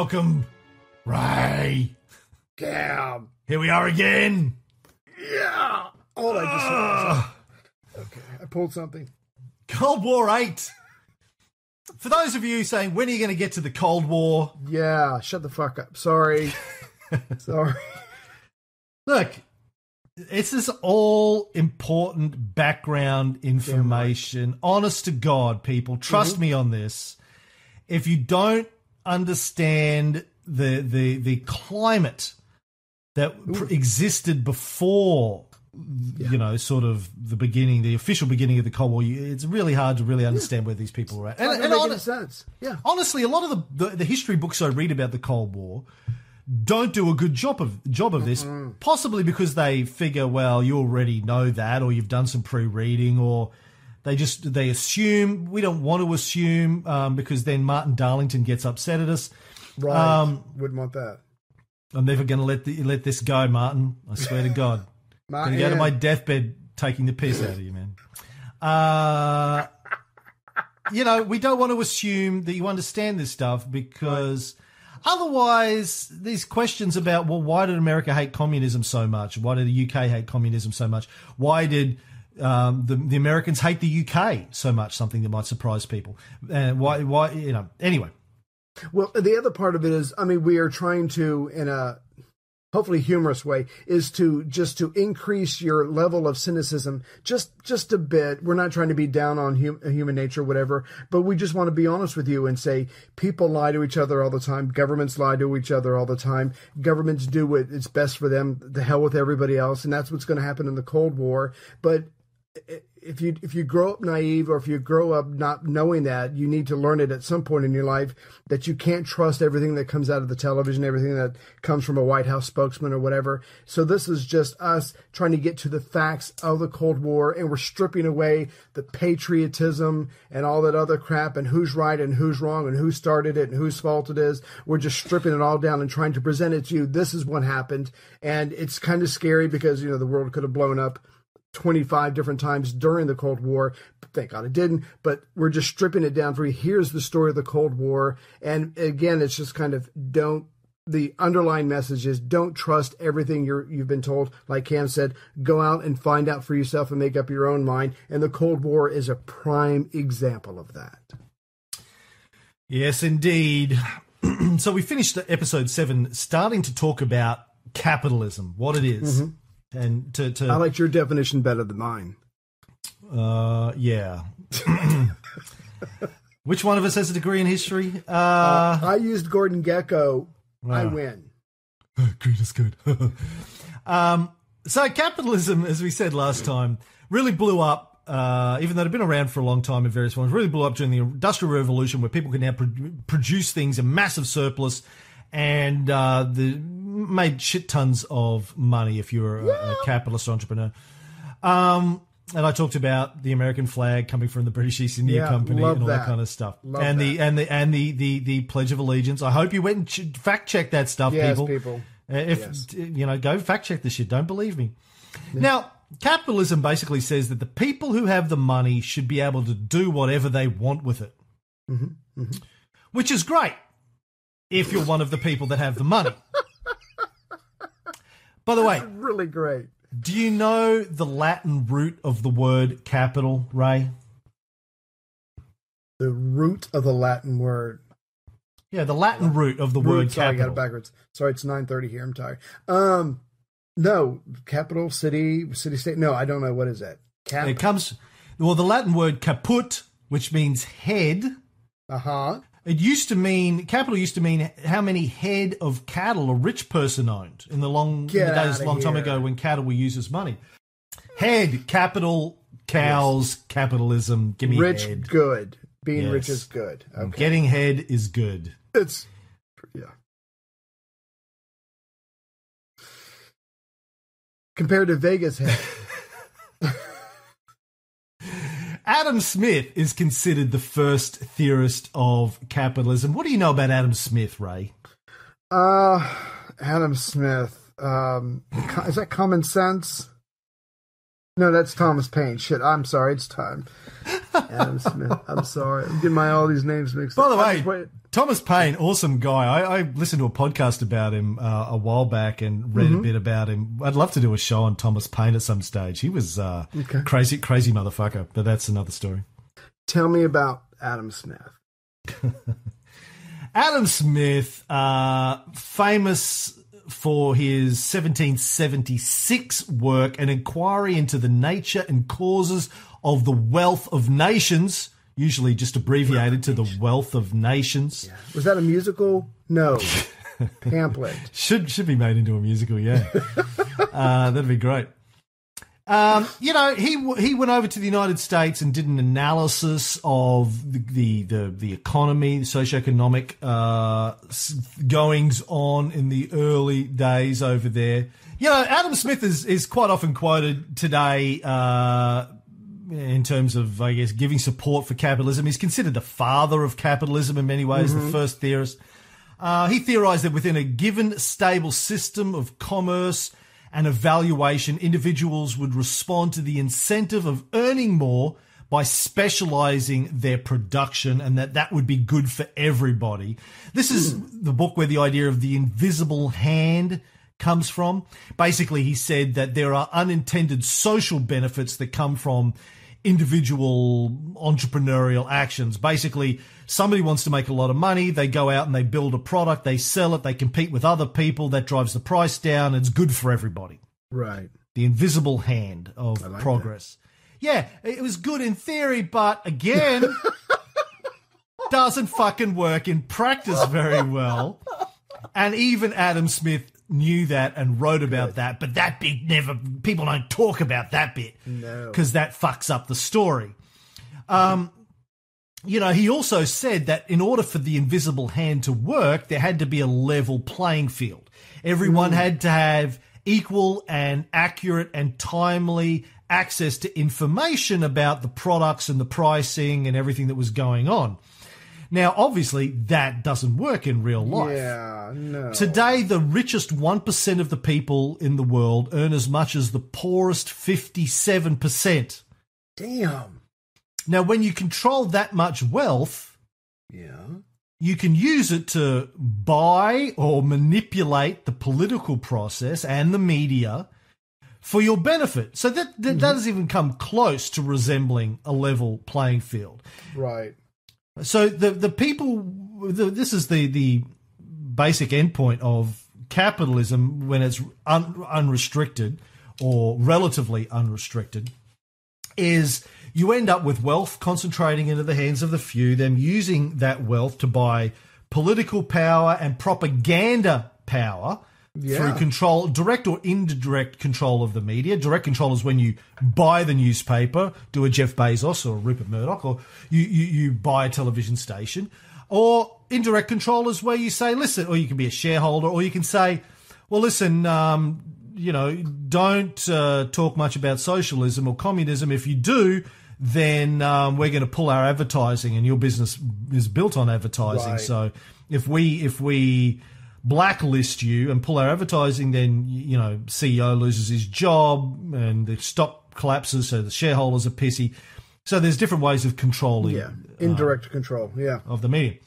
Welcome, Ray. Damn. Here we are again. Yeah. On, Ah. just okay. I pulled something. Cold War 8. For those of you saying, when are you going to get to the Cold War? Yeah. Shut the fuck up. Sorry. Sorry. Look, it's this all important background information. Honest to God, people, trust Mm-hmm. me on this. If you don't understand the the the climate that pr- existed before you know sort of the beginning the official beginning of the cold war it's really hard to really understand where these people were at and, and make hon- any sense. Yeah. honestly, a lot of the, the the history books I read about the Cold War don't do a good job of job of this. Possibly because they figure, well, you already know that, or you've done some pre-reading, or they just they assume. We don't want to assume um, because then Martin Darlington gets upset at us. Right. Um, Wouldn't want that. I'm never going to let the, let this go, Martin. I swear to God. My Going to go to my deathbed taking the piss out of you, man. Uh, you know, we don't want to assume that you understand this stuff because otherwise, these questions about, well, why did America hate communism so much? Why did the UK hate communism so much? Why did um, the, the Americans hate the UK so much? Something that might surprise people. And why, why, you know, anyway. Well, the other part of it is, I mean, we are trying to, in a hopefully humorous way, is to just to increase your level of cynicism just just a bit. We're not trying to be down on hum, human nature, whatever, but we just want to be honest with you and say people lie to each other all the time. Governments lie to each other all the time. Governments do what it's best for them. The hell with everybody else, and that's what's going to happen in the Cold War. But if you if you grow up naive or if you grow up not knowing that, you need to learn it at some point in your life that you can't trust everything that comes out of the television, everything that comes from a White House spokesman or whatever. So this is just us trying to get to the facts of the Cold War, and we're stripping away the patriotism and all that other crap and who's right and who's wrong and who started it and whose fault it is. We're just stripping it all down and trying to present it to you. This is what happened, and it's kind of scary because you know the world could have blown up 25 different times during the Cold War. Thank God it didn't, but we're just stripping it down for you. Here's the story of the Cold War. And again, it's just kind of don't, the underlying message is don't trust everything you're, you've been told. Like Cam said, go out and find out for yourself and make up your own mind. And the Cold War is a prime example of that. Yes, indeed. so we finished episode seven, starting to talk about capitalism, what it is. Mm-hmm. And to, to I like your definition better than mine. uh, yeah. Which one of us has a degree in history? Uh, I used Gordon Gekko. I win. good is good. um, so capitalism, as we said last time, really blew up. Uh, even though it had been around for a long time in various forms, really blew up during the Industrial Revolution, where people could now pro- produce things in massive surplus, and uh, the made shit tons of money if you're a, a capitalist entrepreneur. Um, and I talked about the American flag coming from the British East India Yeah, Company and all that. that. kind of stuff, Love and the and the and the, the the Pledge of Allegiance. I hope you went and ch- fact check that stuff, Yes, people. people. Uh, If Yes. you know, go fact check this shit. Don't believe me. Now, capitalism basically says that the people who have the money should be able to do whatever they want with it, Mm-hmm, which is great if you're one of the people that have the money. By the way, Really great. do you know the Latin root of the word capital, Ray? The root of the Latin word. Yeah, the Latin root of the word Root, sorry, I got capital. it backwards. Sorry, it's nine thirty here. I'm tired. Um, No, capital, city, city, state. No, I don't know. What is that? Cap. It comes, well, the Latin word caput, which means head. Uh huh. It used to mean capital used to mean how many head of cattle a rich person owned in the long in the days outta long time ago when cattle were used as money. Head, capital, cows, capitalism. Give me Rich, head. good. Being rich is good. Okay. Getting head is good. It's yeah. Compared to Vegas head. Adam Smith is considered the first theorist of capitalism. What do you know about Adam Smith, Ray? Uh, Adam Smith. Um, is that common sense? No, that's Thomas Paine. Shit, I'm sorry. It's time. Adam Smith. I'm sorry. I'm getting my all these names mixed By up. By the way, Thomas Paine, awesome guy. I, I listened to a podcast about him uh, a while back and read Mm-hmm. a bit about him. I'd love to do a show on Thomas Paine at some stage. He was uh, crazy, crazy motherfucker. But that's another story. tell me about Adam Smith. Adam Smith, uh, famous for his 1776 work, An Inquiry into the Nature and Causes of the Wealth of Nations, usually just abbreviated to the Wealth of Nations. Was that a musical? No. Pamphlet. Should should be made into a musical, yeah. uh, that'd be great. Um, you know, he he went over to the United States and did an analysis of the the the, the economy, the socioeconomic uh, goings on in the early days over there. You know, Adam Smith is is quite often quoted today. Uh, in terms of, I guess, giving support for capitalism, he's considered the father of capitalism in many ways, the first theorist. Uh, he theorized that within a given stable system of commerce and evaluation, individuals would respond to the incentive of earning more by specializing their production and that that would be good for everybody. This is the book where the idea of the invisible hand comes from. Basically, he said that there are unintended social benefits that come from individual entrepreneurial actions. Basically, somebody wants to make a lot of money, they go out and they build a product, they sell it, they compete with other people, that drives the price down, it's good for everybody. Right. The invisible hand of progress. Yeah, it was good in theory, but again, doesn't fucking work in practice very well. And even Adam Smith knew that and wrote about that, but that bit never, people don't talk about that bit. No. Because that fucks up the story. Um, you know, he also said that in order for the invisible hand to work, there had to be a level playing field. Everyone had to have equal and accurate and timely access to information about the products and the pricing and everything that was going on. Now, obviously, that doesn't work in real life. Yeah, no. Today, the richest 1% of the people in the world earn as much as the poorest 57%. Damn. Now, when you control that much wealth, Yeah. you can use it to buy or manipulate the political process and the media for your benefit. So that, that, that doesn't even come close to resembling a level playing field. Right. So the the people, the, this is the the basic endpoint of capitalism when it's un, unrestricted or relatively unrestricted, is you end up with wealth concentrating into the hands of the few, them using that wealth to buy political power and propaganda power. Yeah. Through control, direct or indirect control of the media. Direct control is when you buy the newspaper, do a Jeff Bezos or a Rupert Murdoch, or you, you, you buy a television station. Or indirect control is where you say, listen, or you can be a shareholder, or you can say, well, listen, um, you know, don't uh, talk much about socialism or communism. If you do, then um, we're going to pull our advertising, and your business is built on advertising. Right. So if we if we blacklist you and pull our advertising, then you know CEO loses his job and the stock collapses, so the shareholders are pissy. So there's different ways of controlling Yeah. Indirect control. Yeah. of the media.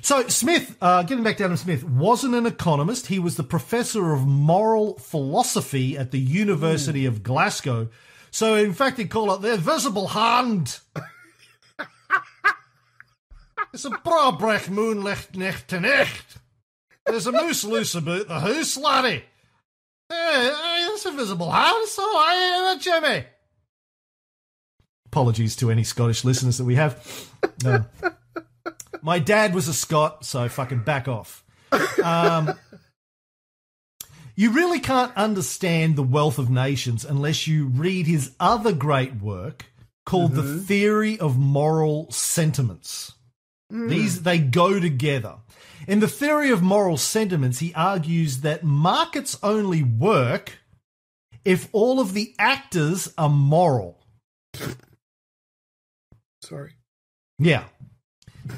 So Smith, uh, getting back down to Adam Smith, wasn't an economist. He was the professor of moral philosophy at the University of Glasgow. So in fact, they call it the invisible hand. it's a brabrech moonlicht nicht to nicht. There's a moose loose about the house, laddie. Hey, hey, that's invisible hand. So I, uh, Jimmy. Apologies to any Scottish listeners that we have. No. My dad was a Scot, so fucking back off. Um, you really can't understand the wealth of nations unless you read his other great work called The Theory of Moral Sentiments. These they go together. In the theory of moral sentiments, he argues that markets only work if all of the actors are moral. Sorry. Yeah.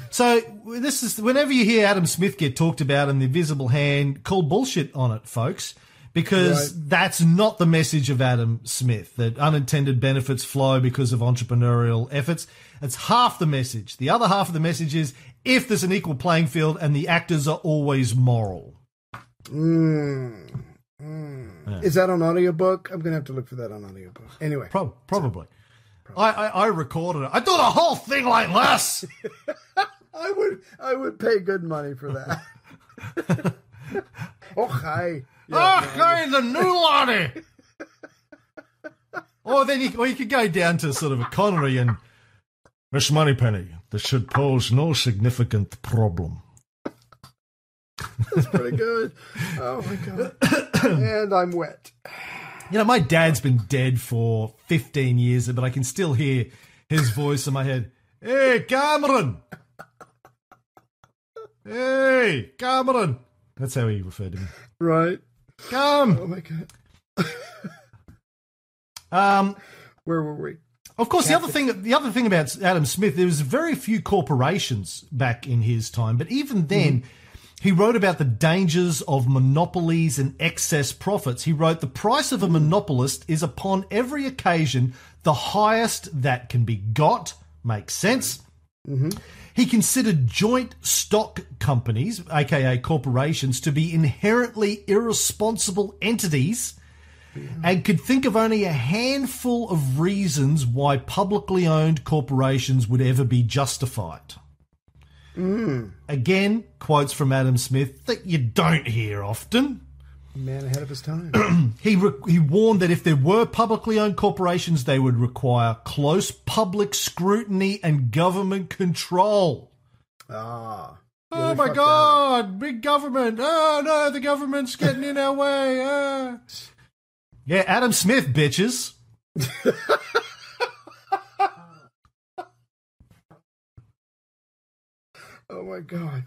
So this is whenever you hear Adam Smith get talked about and the invisible hand, call bullshit on it, folks, because that's not the message of Adam Smith. That unintended benefits flow because of entrepreneurial efforts. It's half the message. The other half of the message is if there's an equal playing field and the actors are always moral. Mm. Mm. Is that on audiobook? I'm gonna have to look for that on audiobook. Anyway, Pro- probably. I, I, I recorded it. I do the whole thing like this. I would I would pay good money for that. oh hi. Ah, hey, the new laddie. or then you, or you could go down to sort of a Connery and Miss Moneypenny. This should pose no significant problem. That's pretty good. Oh my god. and I'm wet. You know, my dad's been dead for 15 years, but I can still hear his voice in my head. Hey, Cameron! Hey, Cameron! That's how he referred to me. Right. Come! Oh my god. Um, Where were we? Of course, the other thing, the other thing about Adam Smith, there was very few corporations back in his time, but even then, mm. he wrote about the dangers of monopolies and excess profits. He wrote, "The price of a monopolist is upon every occasion the highest that can be got." Makes sense. Mm-hmm. He considered joint stock companies, aka corporations, to be inherently irresponsible entities and could think of only a handful of reasons why publicly owned corporations would ever be justified. Again, quotes from Adam Smith that you don't hear often. Man ahead of his time. He, re- he warned that if there were publicly owned corporations, they would require close public scrutiny and government control. ah. Oh my God, big government. Oh no, the government's getting in our way. Ah. Yeah, Adam Smith, bitches. Oh my god.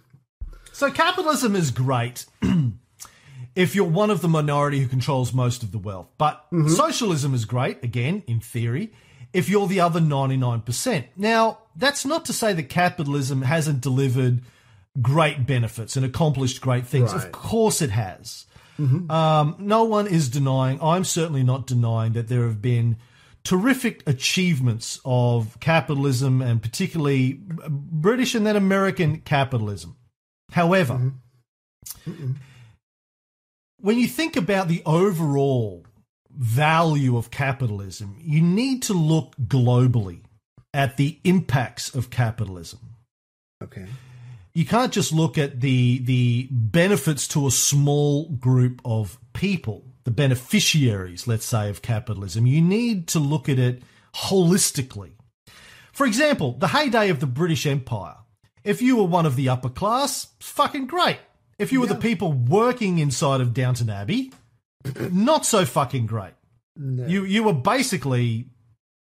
So capitalism is great if you're one of the minority who controls most of the wealth. But mm-hmm. socialism is great, again, in theory, if you're the other 99%. Now, that's not to say that capitalism hasn't delivered great benefits and accomplished great things. Of course it has. Mm-hmm. Um, no one is denying, I'm certainly not denying that there have been terrific achievements of capitalism and particularly British and then American capitalism. However, mm-hmm. Mm-hmm. when you think about the overall value of capitalism, you need to look globally at the impacts of capitalism. Okay. You can't just look at the the benefits to a small group of people, the beneficiaries, let's say, of capitalism. You need to look at it holistically. For example, the heyday of the British Empire. If you were one of the upper class, fucking great. If you were the people working inside of Downton Abbey, not so fucking great. You you were basically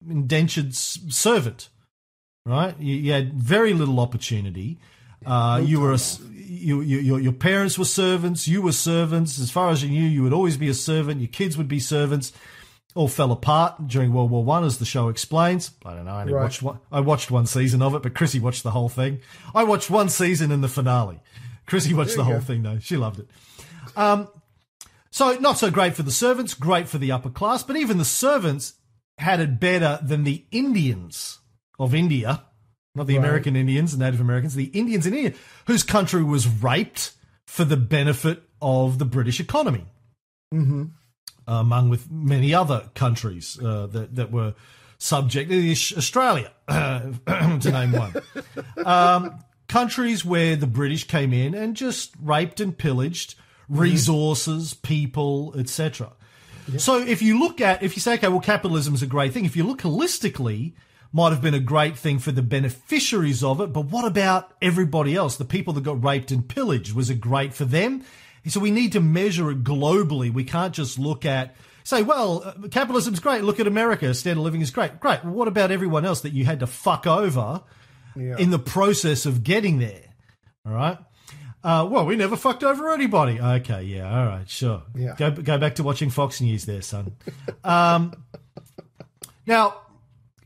indentured servant, right? You, you had very little opportunity. Uh, you were a you, you, your your parents were servants. You were servants. As far as you knew, you would always be a servant. Your kids would be servants. All fell apart during World War One, as the show explains. I don't know. I only Right. watched one. I watched one season of it, but Chrissy watched the whole thing. I watched one season and the finale. Chrissy watched the whole go. thing though. She loved it. Um, so not so great for the servants, great for the upper class, but even the servants had it better than the Indians of India, not the American Indians, Native Americans, the Indians in India, whose country was raped for the benefit of the British economy, mm-hmm. among with many other countries uh, that that were subject, Australia, to name one countries where the British came in and just raped and pillaged resources, people, etc. So if you look at, if you say, okay, well, capitalism is a great thing. If you look holistically, might have been a great thing for the beneficiaries of it, but what about everybody else? The people that got raped and pillaged, was it great for them? So we need to measure it globally. We can't just look at, say, well, uh, capitalism's great. Look at America. Standard of living is great. Great. Well, what about everyone else that you had to fuck over in the process of getting there? All right. Uh, well, we never fucked over anybody. Okay, yeah, all right, sure. Yeah. Go go back to watching Fox News, there, son. um, now,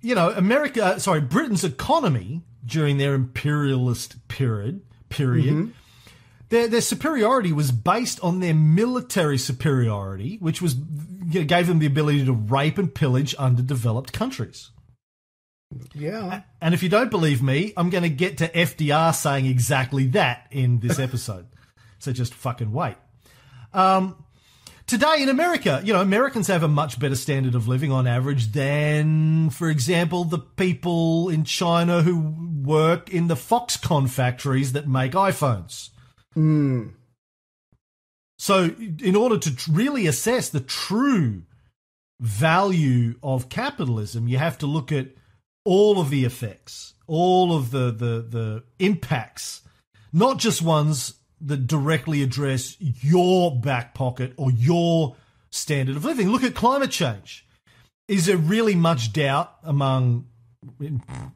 you know, America, uh, sorry, Britain's economy during their imperialist period period. Their, their superiority was based on their military superiority, which was you know, gave them the ability to rape and pillage underdeveloped countries. Yeah. And if you don't believe me, I'm going to get to FDR saying exactly that in this episode. so just fucking wait. Um, today in America, you know, Americans have a much better standard of living on average than, for example, the people in China who work in the Foxconn factories that make iPhones. Hmm. So, in order to really assess the true value of capitalism, you have to look at all of the effects, all of the the the impacts, not just ones that directly address your back pocket or your standard of living. Look at climate change. Is there really much doubt among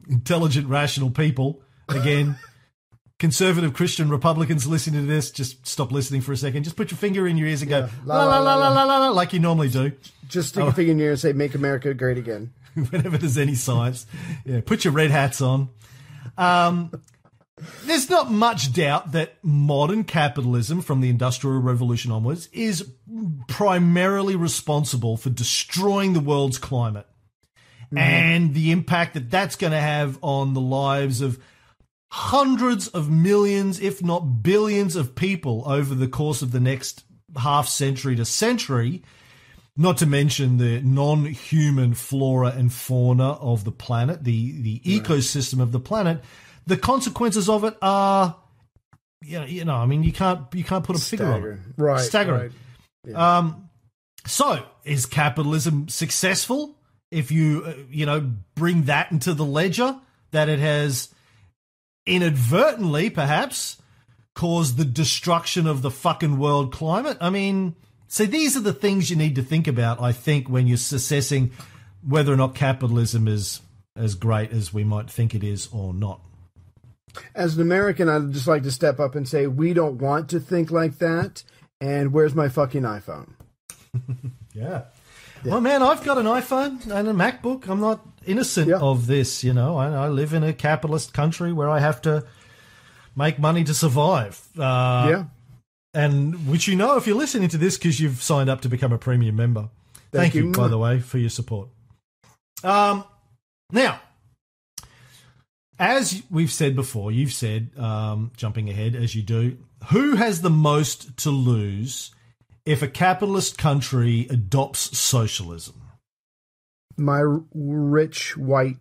intelligent, rational people? Again, conservative Christian Republicans listening to this, just stop listening for a second. Just put your finger in your ears and go la la la la la la, la like you normally do. Just stick a finger in your ear and say, "Make America great again." whenever there's any science. Yeah, put your red hats on. Um, there's not much doubt that modern capitalism from the Industrial Revolution onwards is primarily responsible for destroying the world's climate. Mm-hmm. And the impact that that's going to have on the lives of hundreds of millions, if not billions, of people over the course of the next half century to century. Not to mention the non-human flora and fauna of the planet, the the ecosystem of the planet. The consequences of it are, you know, you know, I mean, you can't you can't put a figure on it. Staggering. Right. Staggering. right. Um, so is capitalism successful if you uh, you know bring that into the ledger that it has inadvertently perhaps caused the destruction of the fucking world climate? I mean, so these are the things you need to think about. I think when you're assessing whether or not capitalism is as great as we might think it is or not. As an American, I'd just like to step up and say, we don't want to think like that. And where's my fucking iPhone? Yeah. Well, man, I've got an iPhone and a MacBook. I'm not innocent Yeah. of this. You know, I, I live in a capitalist country where I have to make money to survive. Uh, yeah. And which you know if you're listening to this because you've signed up to become a premium member. Thank, Thank you, you. by the way, for your support. Um, now, as we've said before, you've said, um, jumping ahead as you do, who has the most to lose if a capitalist country adopts socialism? My rich white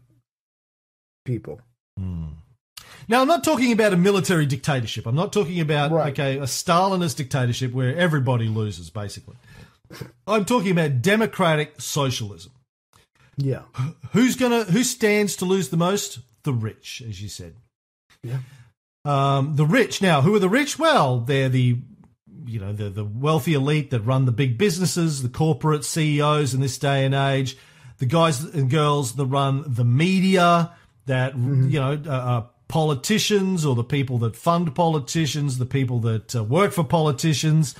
people. Now, I'm not talking about a military dictatorship. I'm not talking about Right. okay a Stalinist dictatorship where everybody loses, basically. I'm talking about democratic socialism. Yeah. Who's gonna who stands to lose the most? The rich, as you said. Yeah. Um, the rich. Now, who are the rich? Well, they're the you know the the wealthy elite that run the big businesses, the corporate CEOs in this day and age, the guys and girls that run the media, that you know uh, are politicians or the people that fund politicians, the people that uh, work for politicians.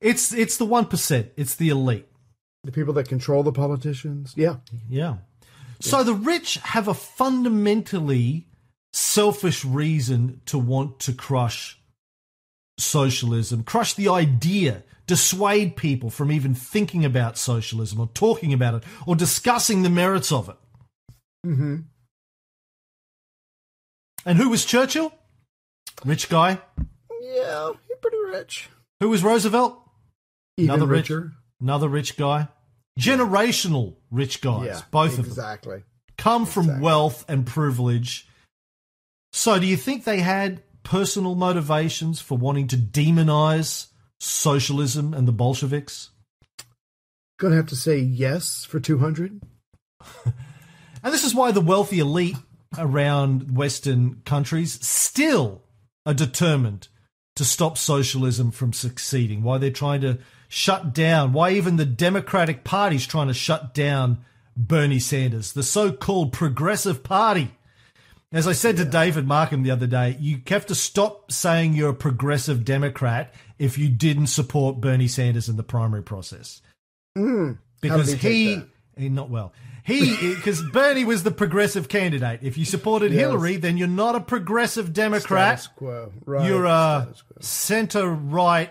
It's it's the one percent. It's the elite. The people that control the politicians. Yeah. Yeah. So the rich have a fundamentally selfish reason to want to crush socialism, crush the idea, dissuade people from even thinking about socialism or talking about it or discussing the merits of it. Mm-hmm. And who was Churchill? Rich guy. Yeah. Pretty rich. Who was Roosevelt? Even Another rich- richer. Another rich guy. Generational rich guys, Yeah. both of them. Exactly. come from wealth and privilege. So, do you think they had personal motivations for wanting to demonize socialism and the Bolsheviks? Gonna have to say yes for 200. And this is why the wealthy elite around Western countries still are determined to stop socialism from succeeding. Why they're trying to shut down, why even the Democratic Party's trying to shut down Bernie Sanders, the so called Progressive Party. As I said to David Markham the other day, you have to stop saying you're a progressive Democrat if you didn't support Bernie Sanders in the primary process. Mm. Because he he, not well. He, because Bernie was the progressive candidate. If you supported Yes. Hillary, then you're not a progressive Democrat. Right. You're a center right,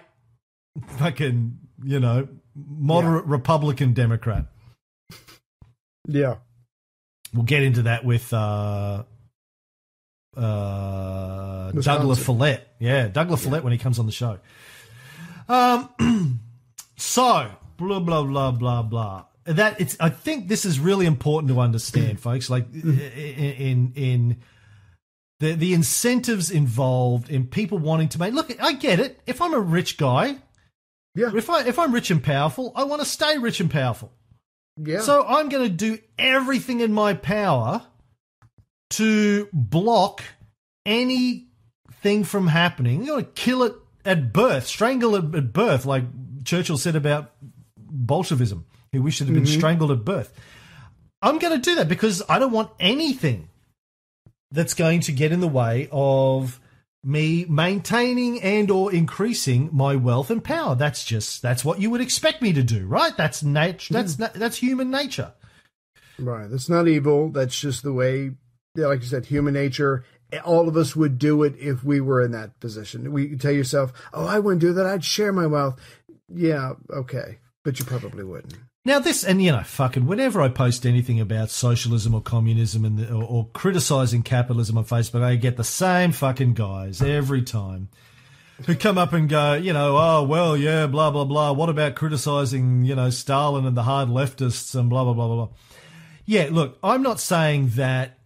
fucking, you know, moderate Republican Democrat. Yeah. We'll get into that with uh, uh, Douglas Follett. Yeah, Douglas Follett when he comes on the show. Um, so blah blah blah blah blah. That it's. I think this is really important to understand, folks. Like in in. in the, the incentives involved in people wanting to make look I get it if I'm a rich guy Yeah. if I if I'm rich and powerful I want to stay rich and powerful Yeah. so I'm going to do everything in my power to block anything from happening. I'm going to kill it at birth, strangle it at birth, like Churchill said about Bolshevism. He wished it had been mm-hmm. strangled at birth. I'm going to do that because I don't want anything that's going to get in the way of me maintaining and or increasing my wealth and power. That's just that's what you would expect me to do, right? That's nature. Hmm. That's na- that's human nature. Right. That's not evil. That's just the way, like you said, human nature. All of us would do it if we were in that position. We you tell yourself, "Oh, I wouldn't do that. I'd share my wealth." Yeah, okay, but you probably wouldn't. Now this, and you know, fucking whenever I post anything about socialism or communism and the, or, or criticizing capitalism on Facebook, I get the same fucking guys every time who come up and go, you know, oh well, yeah, blah blah blah. What about criticizing, you know, Stalin and the hard leftists and blah blah blah blah blah. Yeah, look, I'm not saying that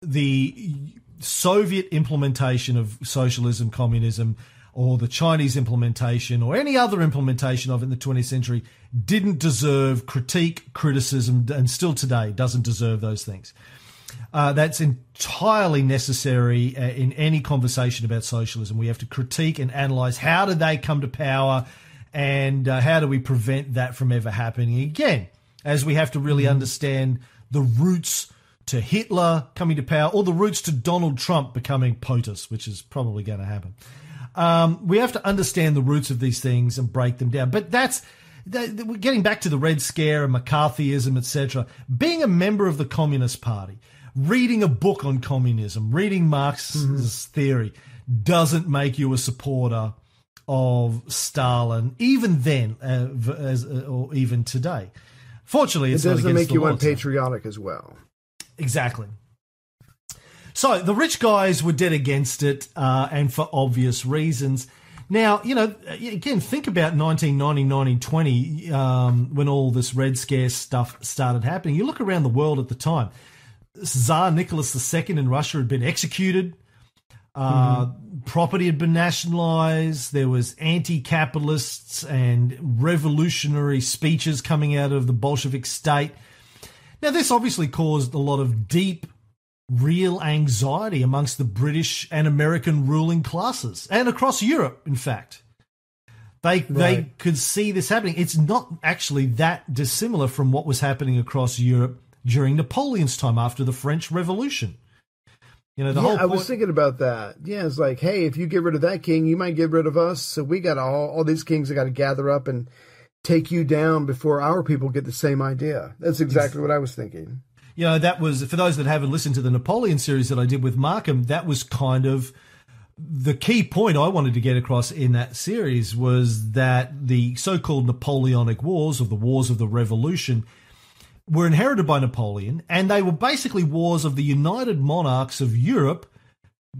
the Soviet implementation of socialism, communism, or the Chinese implementation, or any other implementation of it in the 20th century didn't deserve critique, criticism, and still today doesn't deserve those things. Uh, that's entirely necessary uh, in any conversation about socialism. We have to critique and analyze how did they come to power, and uh, how do we prevent that from ever happening again. As we have to really understand the roots to Hitler coming to power, or the roots to Donald Trump becoming POTUS, which is probably going to happen. Um, we have to understand the roots of these things and break them down. But that's that, that- we're getting back to the Red Scare and McCarthyism, etc. Being a member of the Communist Party, reading a book on communism, reading Marx's theory, doesn't make you a supporter of Stalin, even then, uh, as, uh, or even today. Fortunately, It doesn't make you unpatriotic as well. Exactly. So the rich guys were dead against it, uh, and for obvious reasons. Now, you know, again, think about 1990, 1920, um, when all this Red Scare stuff started happening. You look around the world at the time. Tsar Nicholas II in Russia had been executed. Uh, Property had been nationalized. There was anti-capitalists and revolutionary speeches coming out of the Bolshevik state. Now, this obviously caused a lot of deep, real anxiety amongst the British and American ruling classes, and across Europe, in fact. They they could see this happening. It's not actually that dissimilar from what was happening across Europe during Napoleon's time after the French Revolution. You know, the yeah, whole I was thinking about that. Yeah, it's like, hey, if you get rid of that king, you might get rid of us. So we got all all these kings that got to gather up and take you down before our people get the same idea. That's exactly what I was thinking. You know, that was for those that haven't listened to the Napoleon series that I did with Markham. That was kind of the key point I wanted to get across in that series was that the so-called Napoleonic Wars, or the Wars of the Revolution, were inherited by Napoleon, and they were basically wars of the united monarchs of Europe.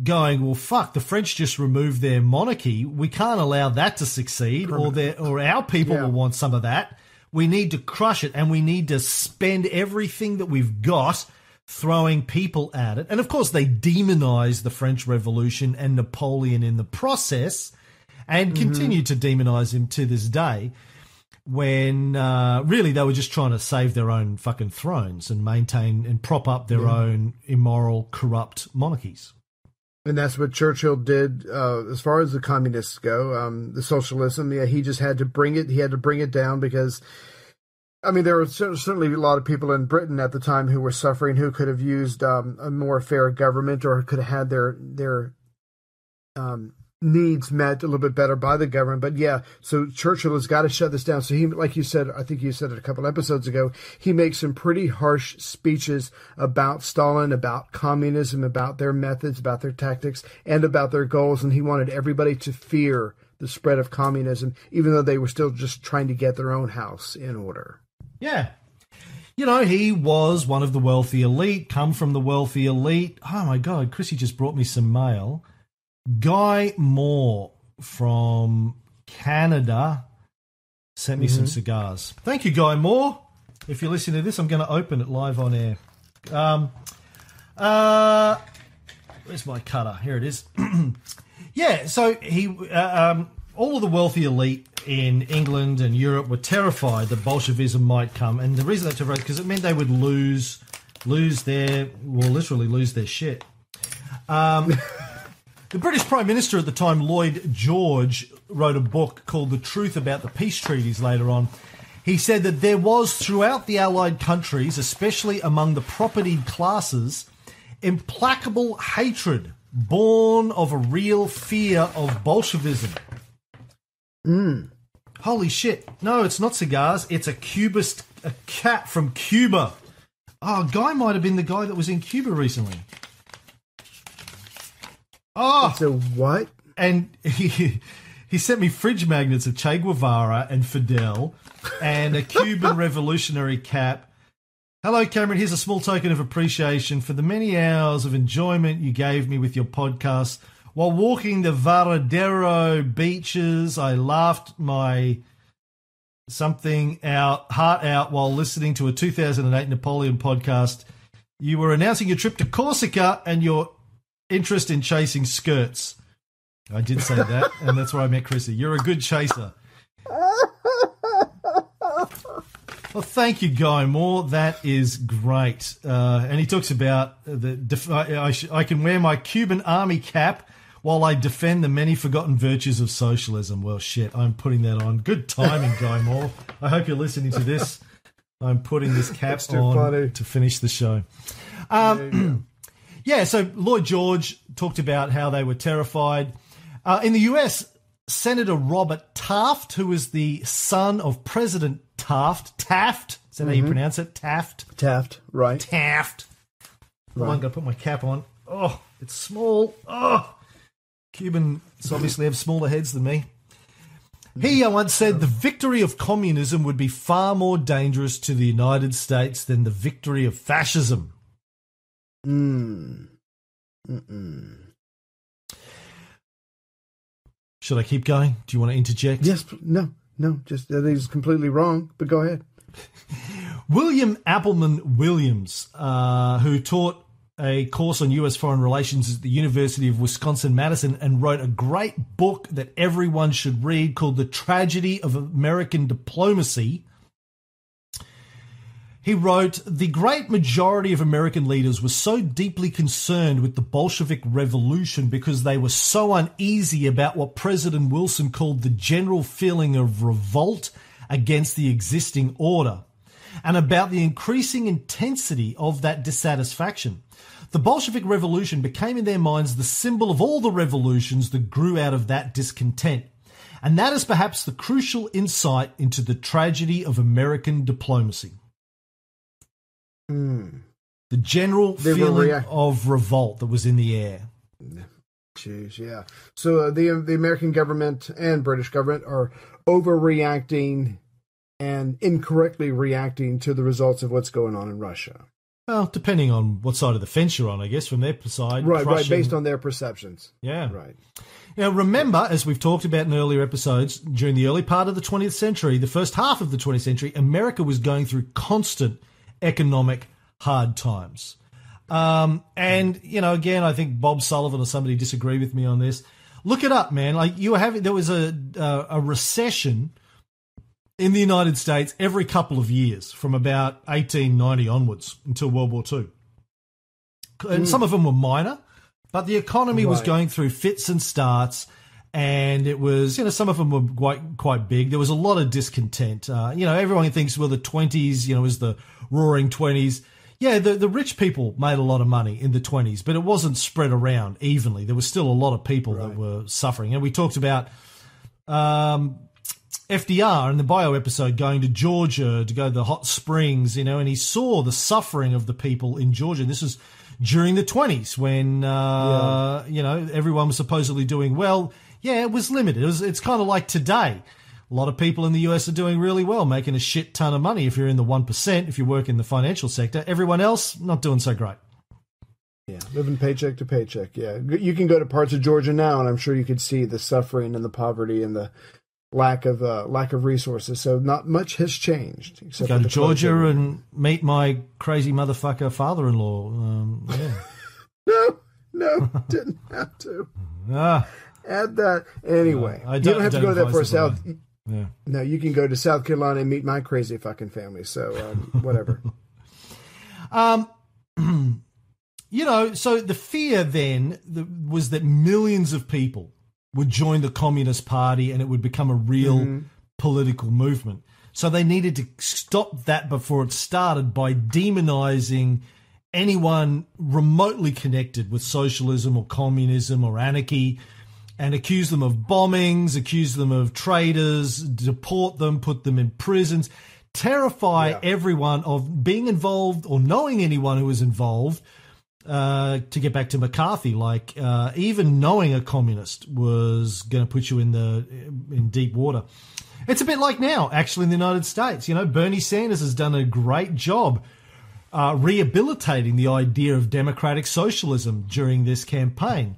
Going well, fuck! The French just removed their monarchy. We can't allow that to succeed, or their or our people Yeah. will want some of that. We need to crush it, and we need to spend everything that we've got throwing people at it. And of course, they demonize the French Revolution and Napoleon in the process. and continue to demonize him to this day. When uh, really they were just trying to save their own fucking thrones and maintain and prop up their own immoral, corrupt monarchies. And that's what Churchill did uh, as far as the communists go. Um, the socialism, yeah, he just had to bring it. He had to bring it down because, I mean, there were certainly a lot of people in Britain at the time who were suffering, who could have used um, a more fair government or could have had their their um, needs met a little bit better by the government. But yeah, so Churchill has got to shut this down. So he, like you said, I think you said it a couple episodes ago, he makes some pretty harsh speeches about Stalin, about communism, about their methods, about their tactics, and about their goals. And he wanted everybody to fear the spread of communism, even though they were still just trying to get their own house in order. Yeah. You know, he was one of the wealthy elite, come from the wealthy elite. Oh my God, Chrissy just brought me some mail. Guy Moore from Canada sent me some cigars. Thank you, Guy Moore. If you're listening to this, I'm going to open it live on air. Um, uh, where's my cutter? Here it is. yeah, so he, uh, um, all of the wealthy elite in England and Europe were terrified that Bolshevism might come, and the reason they terrified because it meant they would lose, lose their, well, literally lose their shit. Um, the British Prime Minister at the time, Lloyd George, wrote a book called The Truth About the Peace Treaties later on. He said that there was throughout the Allied countries, especially among the propertied classes, implacable hatred born of a real fear of Bolshevism. Hmm. Holy shit. No, it's not cigars. It's a Cubist, a cat from Cuba. Oh, guy might have been the guy that was in Cuba recently. Oh, So what? and he he sent me fridge magnets of Che Guevara and Fidel and a Cuban revolutionary cap. Hello, Cameron. Here's a small token of appreciation for the many hours of enjoyment you gave me with your podcast. While walking the Varadero beaches, I laughed my something out, heart out, while listening to a 2008 Napoleon podcast. You were announcing your trip to Corsica and your interest in chasing skirts. I did say that, and that's where I met Chrissy. You're a good chaser. Well, thank you, Guy Moore. That is great. Uh, and he talks about the. Def- I, I, sh- I can wear my Cuban army cap while I defend the many forgotten virtues of socialism. Well, shit, I'm putting that on. Good timing, Guy Moore. I hope you're listening to this. I'm putting this cap on funny. to finish the show. Um, yeah, so Lloyd George talked about how they were terrified. Uh, in the US, Senator Robert Taft, who was the son of President Taft, Taft, is that how you pronounce it? Taft? Taft, right? Taft. Oh, I'm going to put my cap on. Oh, it's small. Oh, Cubans obviously have smaller heads than me. He uh, once said the victory of communism would be far more dangerous to the United States than the victory of fascism. Mm. Mm-mm. Should I keep going? Do you want to interject? Yes, no, no, just I think it's completely wrong. But go ahead. William Appleman Williams, uh, who taught a course on U.S. foreign relations at the University of Wisconsin Madison and wrote a great book that everyone should read called The Tragedy of American Diplomacy. He wrote, The great majority of American leaders were so deeply concerned with the Bolshevik Revolution because they were so uneasy about what President Wilson called the general feeling of revolt against the existing order and about the increasing intensity of that dissatisfaction. The Bolshevik Revolution became in their minds the symbol of all the revolutions that grew out of that discontent. And that is perhaps the crucial insight into the tragedy of American diplomacy. The general They feeling of revolt that was in the air. Jeez, yeah. So uh, the the American government and British government are overreacting and incorrectly reacting to the results of what's going on in Russia. Well, depending on what side of the fence you're on, I guess, from their side. Right, right, based on their perceptions. Yeah. Right. Now, remember, as we've talked about in earlier episodes, during the early part of the 20th century, the first half of the 20th century, America was going through constant economic hard times. Um, and, you know, again, I think Bob Sullivan or somebody disagree with me on this. Look it up, man. Like you were having, there was a uh, a recession in the United States every couple of years from about 1890 onwards until World War II. And some of them were minor, but the economy was going through fits and starts. And it was, you know, some of them were quite quite big. There was a lot of discontent. Uh, you know, everyone thinks, well, the twenties, you know, was the Roaring Twenties. Yeah, the the rich people made a lot of money in the twenties, but it wasn't spread around evenly. There was still a lot of people that were suffering. And we talked about um, FDR in the bio episode going to Georgia to go to the hot springs, you know, and he saw the suffering of the people in Georgia. This was during the 20s when, uh, you know, everyone was supposedly doing well. Yeah, it was limited. It was, it's kind of like today. A lot of people in the US are doing really well, making a shit ton of money if you're in the 1%, if you work in the financial sector. Everyone else, not doing so great. Yeah, living paycheck to paycheck. Yeah, you can go to parts of Georgia now, and I'm sure you could see the suffering and the poverty and the lack of uh, lack of resources. So not much has changed. Except Go to Georgia wear. and meet my crazy motherfucker father in law. Um, yeah. no, no, didn't have to ah. add that anyway. I you don't- have to go to that it, South. Yeah. No, you can go to South Carolina and meet my crazy fucking family. So um, whatever. Um, you know, so the fear then the, was that millions of people would join the Communist Party and it would become a real political movement. So they needed to stop that before it started by demonizing anyone remotely connected with socialism or communism or anarchy and accuse them of bombings, accuse them of traitors, deport them, put them in prisons, terrify Yeah. everyone of being involved or knowing anyone who was involved. Uh, to get back to McCarthy, like uh, even knowing a communist was going to put you in the in deep water. It's a bit like now, actually, in the United States. You know, Bernie Sanders has done a great job uh, rehabilitating the idea of democratic socialism during this campaign.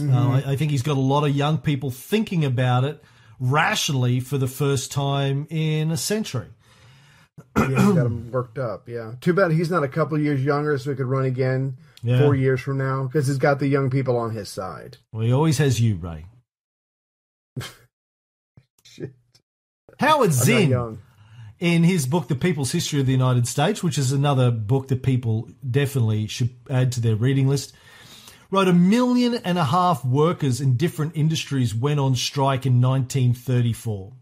Uh, I, I think he's got a lot of young people thinking about it rationally for the first time in a century. Yeah, he's got him worked up. Yeah. Too bad he's not a couple years younger, so he could run again Yeah. four years from now because he's got the young people on his side. Well, he always has you, Ray. Shit. Howard Zinn, in his book, The People's History of the United States, which is another book that people definitely should add to their reading list, wrote a million and a half workers in different industries went on strike in 1934.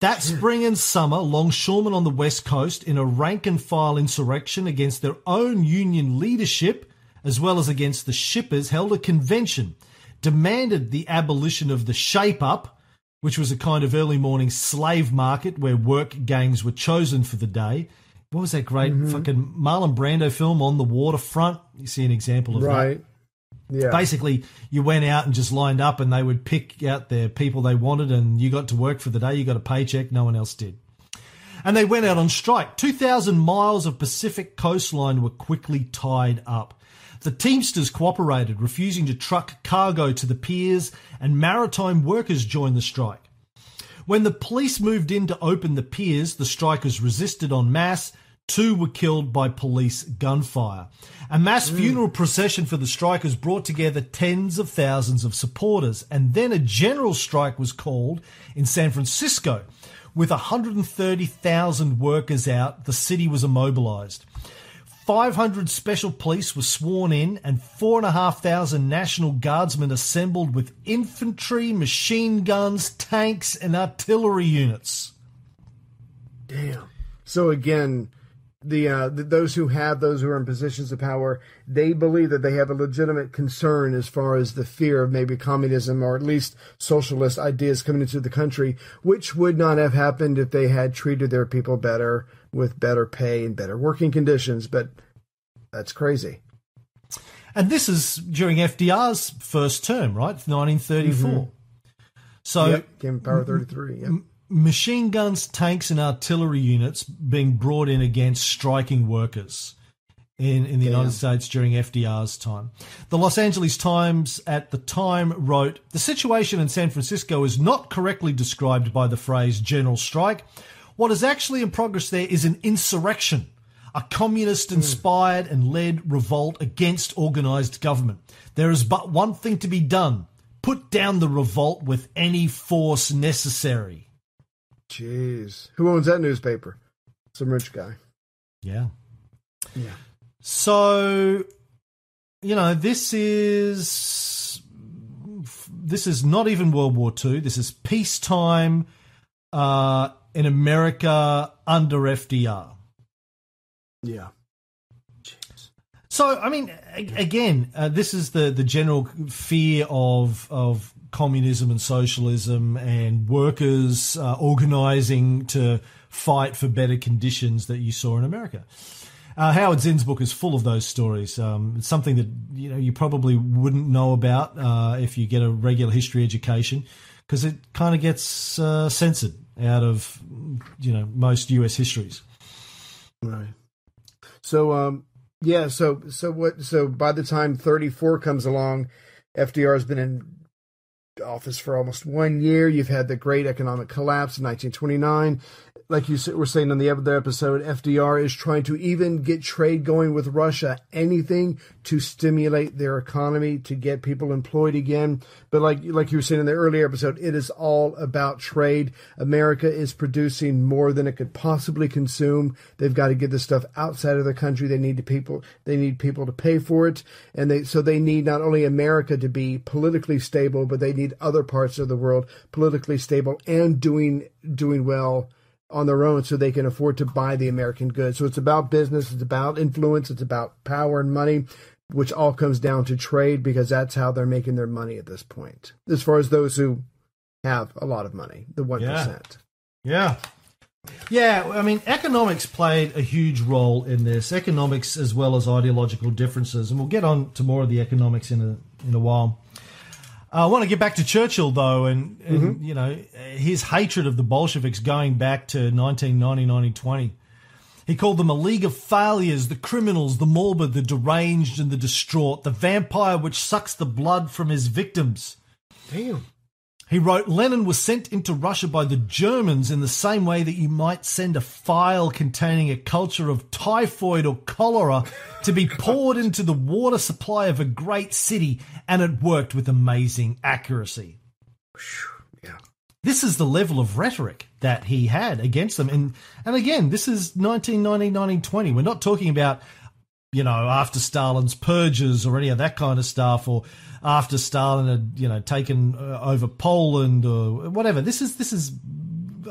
That spring and summer, longshoremen on the West Coast, in a rank and file insurrection against their own union leadership, as well as against the shippers, held a convention, demanded the abolition of the shape up, which was a kind of early morning slave market where work gangs were chosen for the day. What was that great mm-hmm. fucking Marlon Brando film on the waterfront? You see an example of that Right. Yeah. basically you went out and just lined up and they would pick out the people they wanted and you got to work for the day you got a paycheck no one else did and they went out on strike 2000 miles of pacific coastline were quickly tied up the teamsters cooperated refusing to truck cargo to the piers and maritime workers joined the strike when the police moved in to open the piers, the strikers resisted en masse. Two were killed by police gunfire. A mass mm. funeral procession for the strikers brought together tens of thousands of supporters, and then a general strike was called in San Francisco. With 130,000 workers out, the city was immobilized. 500 special police were sworn in, and 4,500 National Guardsmen assembled with infantry, machine guns, tanks, and artillery units. Damn. So again, the, uh, the those who have those who are in positions of power, they believe that they have a legitimate concern as far as the fear of maybe communism or at least socialist ideas coming into the country, which would not have happened if they had treated their people better with better pay and better working conditions. But that's crazy. And this is during FDR's first term, right? 1934. Mm-hmm. So yep. Came Power 33. Yep. machine guns, tanks, and artillery units being brought in against striking workers in, in the United States during FDR's time. The Los Angeles Times at the time wrote The situation in San Francisco is not correctly described by the phrase general strike. What is actually in progress there is an insurrection. A communist inspired and led revolt against organized government. There is but one thing to be done put down the revolt with any force necessary. Jeez. Who owns that newspaper? Some rich guy. Yeah. Yeah. So, you know, this is this is not even World War II. This is peacetime uh, in America under FDR. Yeah. So, I mean, again, uh, this is the, the general fear of of communism and socialism and workers uh, organizing to fight for better conditions that you saw in America. Uh, Howard Zinn's book is full of those stories. Um, it's something that you know you probably wouldn't know about uh, if you get a regular history education because it kind of gets uh, censored out of you know most U.S. histories. Right. So um yeah, so so what so by the time 34 comes along, FDR has been in office for almost 1 year. You've had the great economic collapse in 1929. Like you were saying in the other episode, FDR is trying to even get trade going with Russia, anything to stimulate their economy to get people employed again. But like like you were saying in the earlier episode, it is all about trade. America is producing more than it could possibly consume. They've got to get this stuff outside of the country. They need to people they need people to pay for it. And they so they need not only America to be politically stable, but they need other parts of the world politically stable and doing doing well on their own so they can afford to buy the American goods. So it's about business, it's about influence, it's about power and money, which all comes down to trade because that's how they're making their money at this point. As far as those who have a lot of money, the 1%. Yeah. Yeah. Yeah, I mean, economics played a huge role in this. Economics as well as ideological differences, and we'll get on to more of the economics in a in a while. I want to get back to Churchill though, and, and mm-hmm. you know his hatred of the Bolsheviks going back to 1990, 1920. He called them a league of failures, the criminals, the morbid, the deranged, and the distraught, the vampire which sucks the blood from his victims. Damn. He wrote Lenin was sent into Russia by the Germans in the same way that you might send a file containing a culture of typhoid or cholera to be poured into the water supply of a great city, and it worked with amazing accuracy. Yeah. This is the level of rhetoric that he had against them. And, and again, this is 1919, 1920. We're not talking about, you know, after Stalin's purges or any of that kind of stuff or after Stalin had, you know, taken uh, over Poland or whatever. This is, this is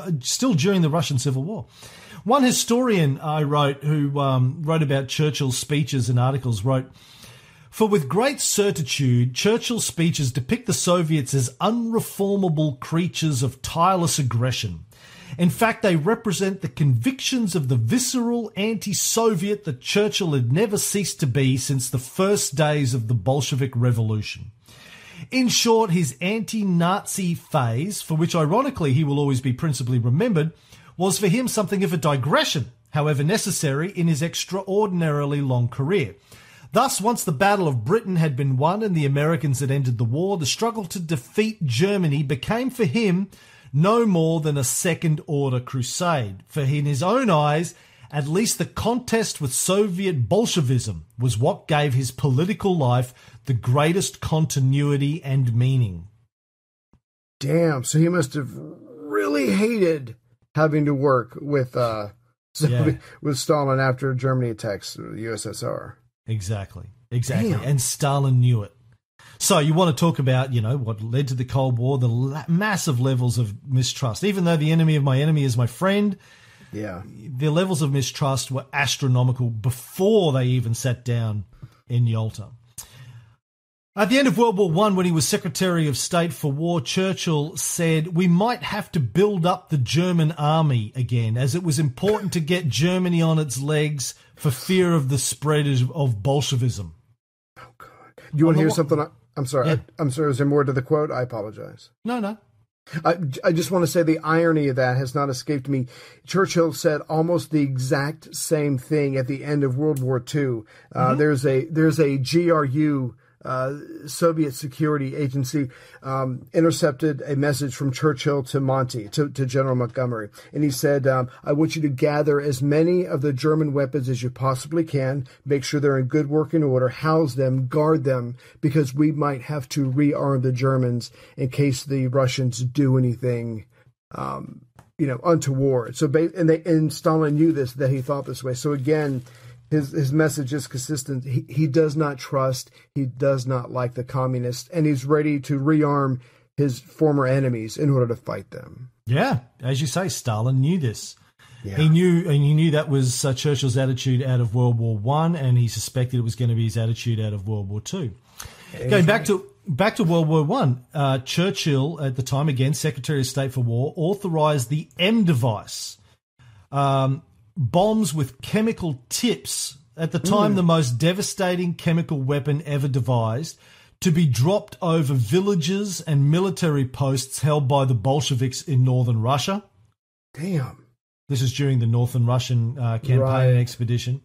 uh, still during the Russian Civil War. One historian I wrote who um, wrote about Churchill's speeches and articles wrote, for with great certitude, Churchill's speeches depict the Soviets as unreformable creatures of tireless aggression. In fact, they represent the convictions of the visceral anti Soviet that Churchill had never ceased to be since the first days of the Bolshevik Revolution. In short, his anti Nazi phase, for which ironically he will always be principally remembered, was for him something of a digression, however necessary, in his extraordinarily long career. Thus, once the Battle of Britain had been won and the Americans had ended the war, the struggle to defeat Germany became for him no more than a second order crusade. For in his own eyes, at least the contest with Soviet Bolshevism was what gave his political life the greatest continuity and meaning. Damn. So he must have really hated having to work with uh Yeah. with Stalin after Germany attacks the USSR. Exactly. Exactly. Damn. And Stalin knew it. So you want to talk about, you know, what led to the Cold War, the la- massive levels of mistrust. Even though the enemy of my enemy is my friend, Yeah. the levels of mistrust were astronomical before they even sat down in Yalta. At the end of World War One, when he was Secretary of State for War, Churchill said, We might have to build up the German army again, as it was important to get Germany on its legs for fear of the spread of- Bolshevism. Oh god. You want to hear something? I, I'm sorry. Yeah. I, am sorry. Is there more to the quote? I apologize. No, no. I, I just want to say the irony of that has not escaped me. Churchill said almost the exact same thing at the end of World War II. Uh, There's a there's a GRU uh, Soviet security agency um, intercepted a message from Churchill to Monty, to, to General Montgomery. And he said, um, I want you to gather as many of the German weapons as you possibly can, make sure they're in good working order, house them, guard them, because we might have to rearm the Germans in case the Russians do anything. Um, you know, untoward. So, and they and Stalin knew this that he thought this way. So again, his his message is consistent. He he does not trust. He does not like the communists, and he's ready to rearm his former enemies in order to fight them. Yeah, as you say, Stalin knew this. Yeah. He knew, and he knew that was uh, Churchill's attitude out of World War One, and he suspected it was going to be his attitude out of World War Two. Going back to back to World War One, uh, Churchill at the time, again Secretary of State for War, authorized the M device, um, bombs with chemical tips. At the time, mm. the most devastating chemical weapon ever devised, to be dropped over villages and military posts held by the Bolsheviks in northern Russia. Damn. This is during the Northern Russian uh, campaign right. expedition.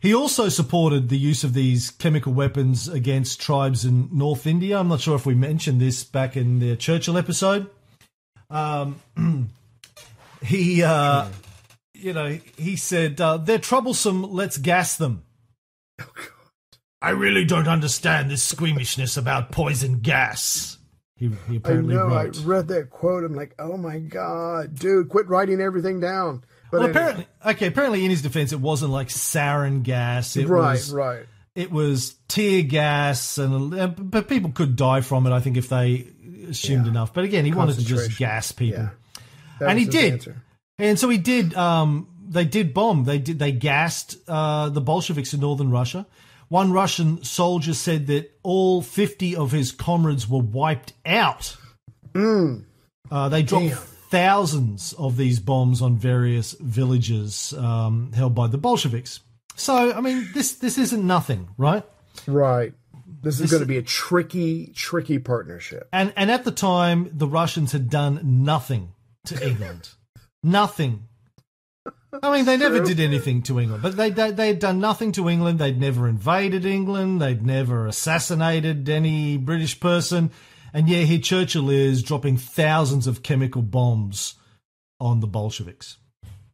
He also supported the use of these chemical weapons against tribes in North India. I'm not sure if we mentioned this back in the Churchill episode. Um, he, uh, you know, he said, uh, they're troublesome, let's gas them. Oh, God. I really don't understand this squeamishness about poison gas. He, he apparently I know. Wrote. I read that quote. I'm like, oh my god, dude, quit writing everything down. But well, anyway. apparently, okay. Apparently, in his defense, it wasn't like sarin gas. It right, was, right. It was tear gas, and but people could die from it. I think if they assumed yeah. enough. But again, he wanted to just gas people, yeah. and he did. Answer. And so he did. Um, they did bomb. They did. They gassed uh, the Bolsheviks in northern Russia. One Russian soldier said that all 50 of his comrades were wiped out. Mm. Uh, they dropped Damn. thousands of these bombs on various villages um, held by the Bolsheviks. So, I mean, this this isn't nothing, right? Right. This, this is going to be a tricky, tricky partnership. And and at the time, the Russians had done nothing to England, nothing I mean, they never did anything to England, but they, they they'd done nothing to England. They'd never invaded England. They'd never assassinated any British person. And yeah, here Churchill is dropping thousands of chemical bombs on the Bolsheviks.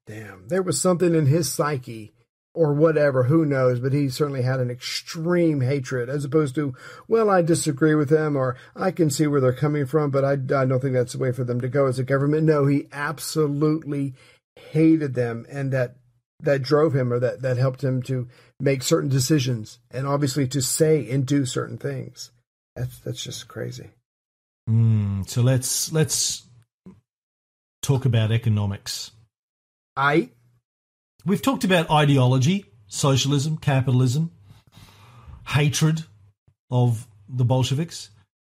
Damn, there was something in his psyche or whatever, who knows, but he certainly had an extreme hatred as opposed to, well, I disagree with them or I can see where they're coming from, but I, I don't think that's the way for them to go as a government. No, he absolutely hated them and that that drove him or that that helped him to make certain decisions and obviously to say and do certain things. That's that's just crazy. Mm, so let's let's talk about economics. I we've talked about ideology socialism capitalism hatred of the bolsheviks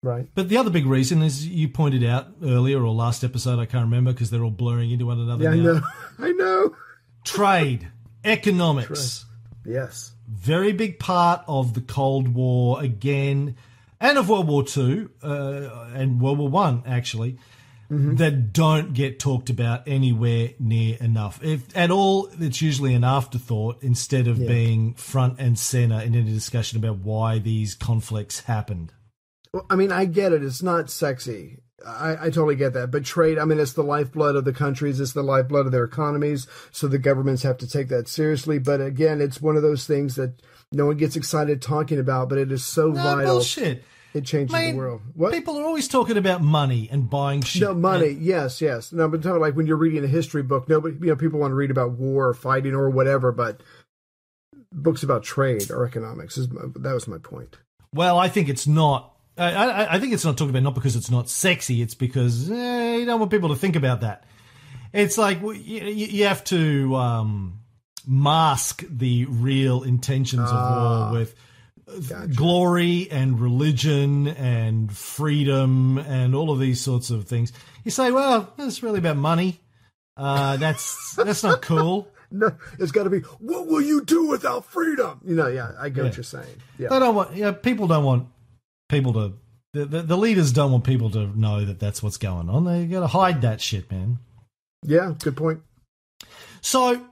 Right. But the other big reason is you pointed out earlier or last episode, I can't remember because they're all blurring into one another. Yeah, now. I know. I know. Trade, economics. Trade. Yes. Very big part of the Cold War again, and of World War Two uh, and World War One actually. Mm-hmm. That don't get talked about anywhere near enough. If at all, it's usually an afterthought instead of yeah. being front and center in any discussion about why these conflicts happened. I mean, I get it. It's not sexy. I, I, totally get that. But trade, I mean, it's the lifeblood of the countries. It's the lifeblood of their economies. So the governments have to take that seriously. But again, it's one of those things that no one gets excited talking about, but it is so no, vital. Bullshit. It changes Man, the world. What? People are always talking about money and buying shit. No, money. And, yes, yes. No, but like when you're reading a history book, nobody, you know, people want to read about war or fighting or whatever, but books about trade or economics is that was my point. Well, I think it's not I, I, think it's not talking about not because it's not sexy. It's because eh, you don't want people to think about that. It's like you, you have to um, mask the real intentions of war ah, with gotcha. glory and religion and freedom and all of these sorts of things. You say, well, it's really about money. Uh, that's that's not cool. No, it's got to be. What will you do without freedom? You know, yeah, I get yeah. what you're saying. Yeah, they don't want. Yeah, people don't want people to the, the, the leaders don't want people to know that that's what's going on. They got to hide that shit, man. Yeah, good point. So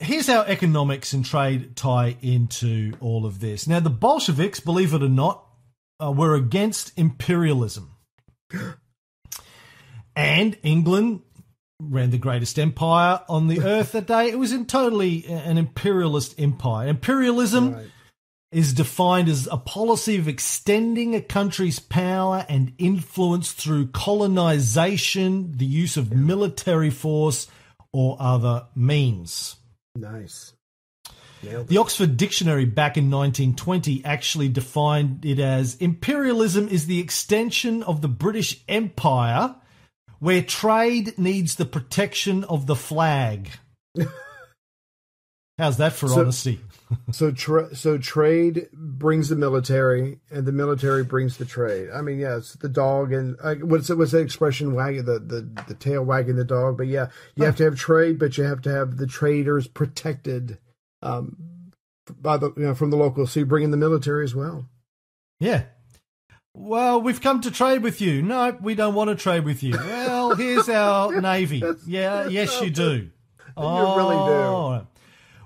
here's how economics and trade tie into all of this. Now, the Bolsheviks, believe it or not, uh, were against imperialism. And England ran the greatest empire on the earth that day. It was in totally an imperialist empire. Imperialism Right. is defined as a policy of extending a country's power and influence through colonization, the use of military force, or other means. Nice. The Oxford Dictionary back in 1920 actually defined it as imperialism is the extension of the British Empire where trade needs the protection of the flag. How's that for So- honesty? So, tra- so trade brings the military, and the military brings the trade. I mean, yeah, it's the dog and uh, what's? What's that expression? Wagging the, the the tail wagging the dog. But yeah, you have to have trade, but you have to have the traders protected um, by the you know from the locals. So you bring in the military as well. Yeah. Well, we've come to trade with you. No, we don't want to trade with you. Well, here's our navy. Yeah, yes, you do. You really do.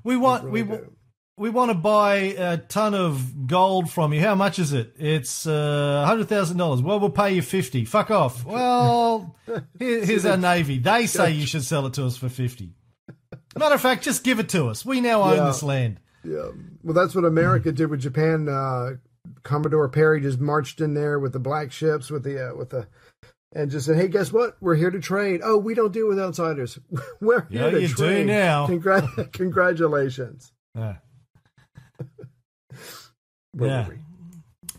We want really we do. we want to buy a ton of gold from you. How much is it? It's uh, hundred thousand dollars. Well, we'll pay you fifty. Fuck off. Well, here, here's our navy. They say you should sell it to us for fifty. Matter of fact, just give it to us. We now own Yeah. this land. Yeah. Well, that's what America did with Japan. Uh, Commodore Perry just marched in there with the black ships, with the uh, with the, and just said, "Hey, guess what? We're here to trade. Oh, we don't deal with outsiders. We're here Yeah, to you do trade now. Congra- congratulations. Yeah. Yeah. we?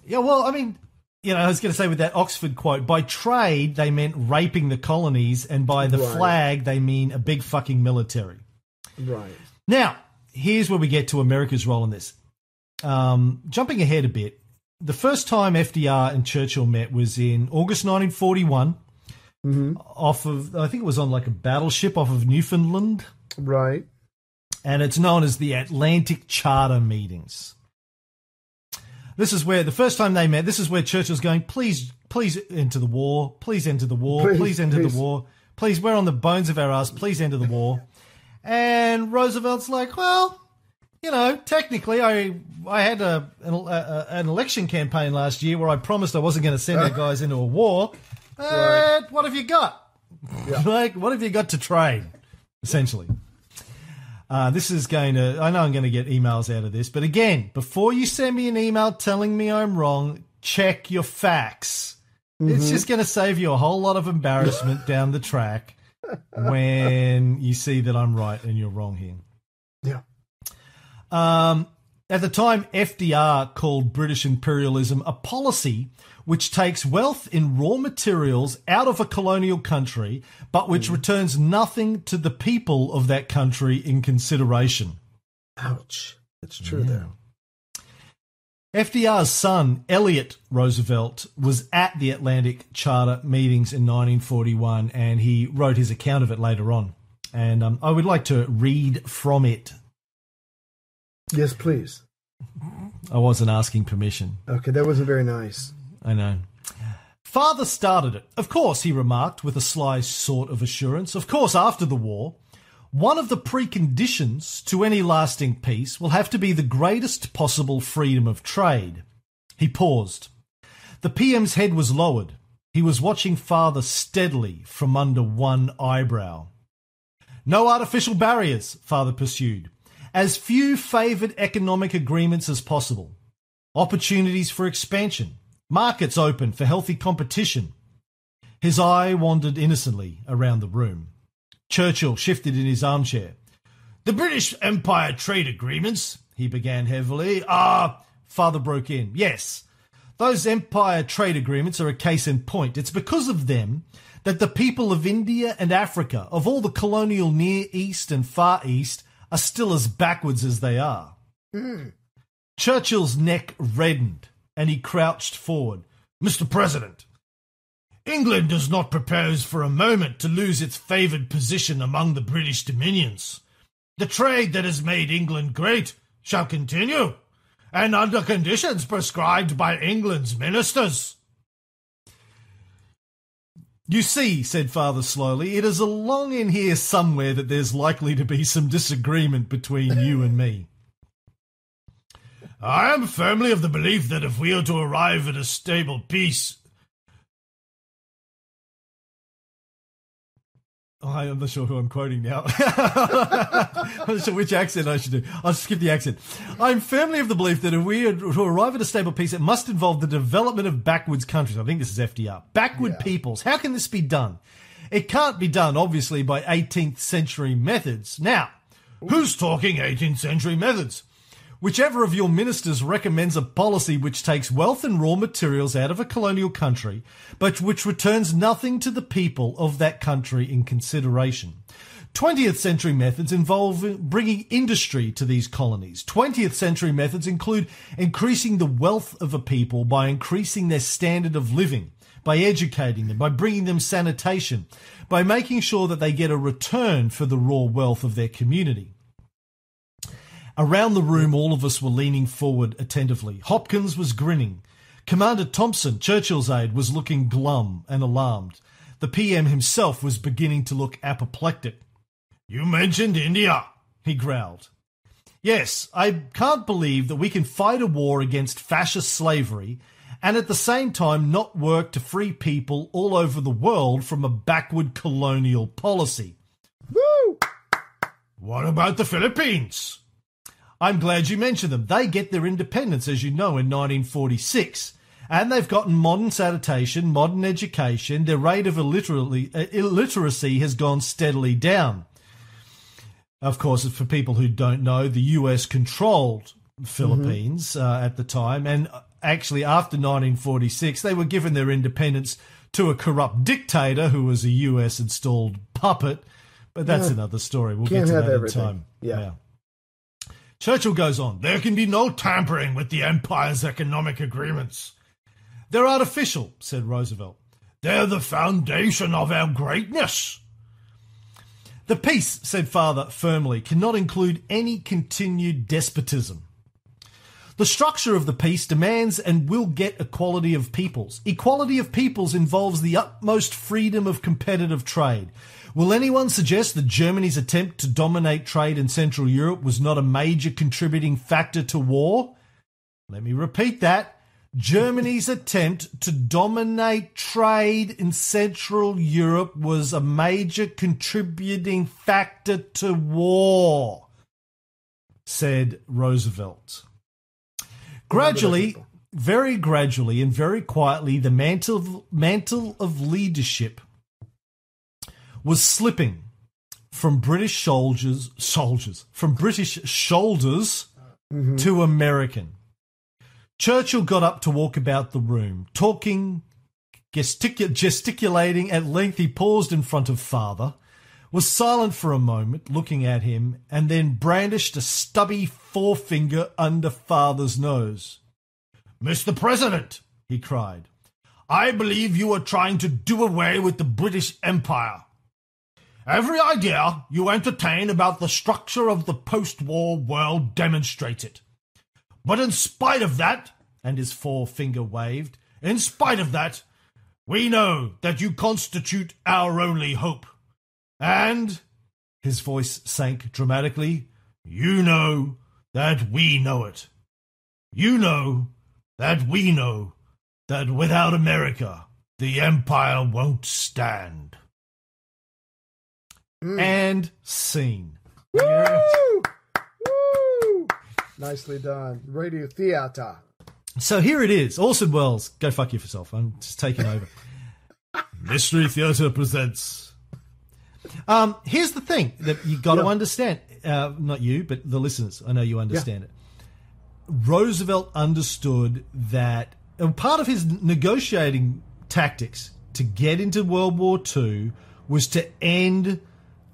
Yeah, well, I mean, you know, I was going to say with that Oxford quote, by trade they meant raping the colonies, and by the Right. flag they mean a big fucking military. Right. Now, here's where we get to America's role in this. Um, jumping ahead a bit, the first time FDR and Churchill met was in August 1941, mm-hmm. off of I think it was on like a battleship off of Newfoundland, Right. and it's known as the Atlantic Charter meetings. This is where the first time they met. This is where Churchill's going. Please, please enter the war. Please enter the war. Please, Please, enter please." the war. Please, we're on the bones of our ass. Please enter the war. And Roosevelt's like, well, you know, technically, I I had a an, a, an election campaign last year where I promised I wasn't going to send our guys into a war. Uh, What have you got? like, what have you got to trade? Essentially. Uh, this is going to, I know I'm going to get emails out of this, but again, before you send me an email telling me I'm wrong, check your facts. It's just going to save you a whole lot of embarrassment down the track when you see that I'm right and you're wrong here. Yeah. Um, at the time, FDR called British imperialism a policy which takes wealth in raw materials out of a colonial country, but which returns nothing to the people of that country in consideration. Ouch. It's true though. FDR's son, Elliott Roosevelt, was at the Atlantic Charter meetings in 1941 and he wrote his account of it later on. And um, I would like to read from it. Yes, please. I wasn't asking permission. Okay, that wasn't very nice. I know. Father started it. Of course, he remarked with a sly sort of assurance. Of course, after the war, one of the preconditions to any lasting peace will have to be the greatest possible freedom of trade. He paused. The PM's head was lowered. He was watching Father steadily from under one eyebrow. No artificial barriers, Father pursued. As few favoured economic agreements as possible opportunities for expansion, markets open for healthy competition. His eye wandered innocently around the room. Churchill shifted in his armchair. The British Empire trade agreements, he began heavily. Ah, father broke in. Yes, those Empire trade agreements are a case in point. It's because of them that the people of India and Africa, of all the colonial Near East and Far East, are still as backwards as they are. Hmm. Churchill's neck reddened and he crouched forward. Mr. President, England does not propose for a moment to lose its favoured position among the British dominions. The trade that has made England great shall continue, and under conditions prescribed by England's ministers. You see, said father slowly, it is along in here somewhere that there's likely to be some disagreement between you and me. I am firmly of the belief that if we are to arrive at a stable peace. Oh, I'm not sure who I'm quoting now. I'm not sure which accent I should do. I'll skip the accent. I'm firmly of the belief that if we are to arrive at a stable peace, it must involve the development of backwards countries. I think this is FDR. Backward peoples. How can this be done? It can't be done, obviously, by 18th century methods. Now, who's talking 18th century methods? Whichever of your ministers recommends a policy which takes wealth and raw materials out of a colonial country, but which returns nothing to the people of that country in consideration. 20th century methods involve bringing industry to these colonies. 20th century methods include increasing the wealth of a people by increasing their standard of living, by educating them, by bringing them sanitation, by making sure that they get a return for the raw wealth of their community. Around the room, all of us were leaning forward attentively. Hopkins was grinning. Commander Thompson, Churchill's aide, was looking glum and alarmed. The PM himself was beginning to look apoplectic. You mentioned India, he growled. Yes, I can't believe that we can fight a war against fascist slavery and at the same time not work to free people all over the world from a backward colonial policy. Woo! What about the Philippines? I'm glad you mentioned them. They get their independence, as you know, in 1946. And they've gotten modern sanitation, modern education. Their rate of illiteracy, uh, has gone steadily down. Of course, for people who don't know, the US controlled Philippines mm-hmm. uh, at the time. And actually, after 1946, they were given their independence to a corrupt dictator who was a US installed puppet. But that's yeah. another story. We'll Can't get to that everything. in time. Yeah. yeah. Churchill goes on, there can be no tampering with the Empire's economic agreements. They're artificial, said Roosevelt. They're the foundation of our greatness. The peace, said Father firmly, cannot include any continued despotism. The structure of the peace demands and will get equality of peoples. Equality of peoples involves the utmost freedom of competitive trade. Will anyone suggest that Germany's attempt to dominate trade in Central Europe was not a major contributing factor to war? Let me repeat that. Germany's attempt to dominate trade in Central Europe was a major contributing factor to war, said Roosevelt. Gradually, very gradually and very quietly, the mantle, mantle of leadership was slipping from British soldiers, soldiers, from British shoulders mm-hmm. to American. Churchill got up to walk about the room, talking, gestic- gesticulating at length. He paused in front of father, was silent for a moment, looking at him, and then brandished a stubby forefinger under father's nose. Mr. President, he cried, I believe you are trying to do away with the British Empire. Every idea you entertain about the structure of the post war world demonstrates it. But in spite of that, and his forefinger waved, in spite of that, we know that you constitute our only hope. And, his voice sank dramatically, you know that we know it. You know that we know that without America, the empire won't stand. Mm. And scene. Woo! Woo! Nicely done. Radio theater. So here it is. Orson Welles. Go fuck yourself. I'm just taking over. Mystery Theater presents. Um, here's the thing that you've got to understand. Uh, not you, but the listeners. I know you understand yeah. it. Roosevelt understood that and part of his negotiating tactics to get into World War II was to end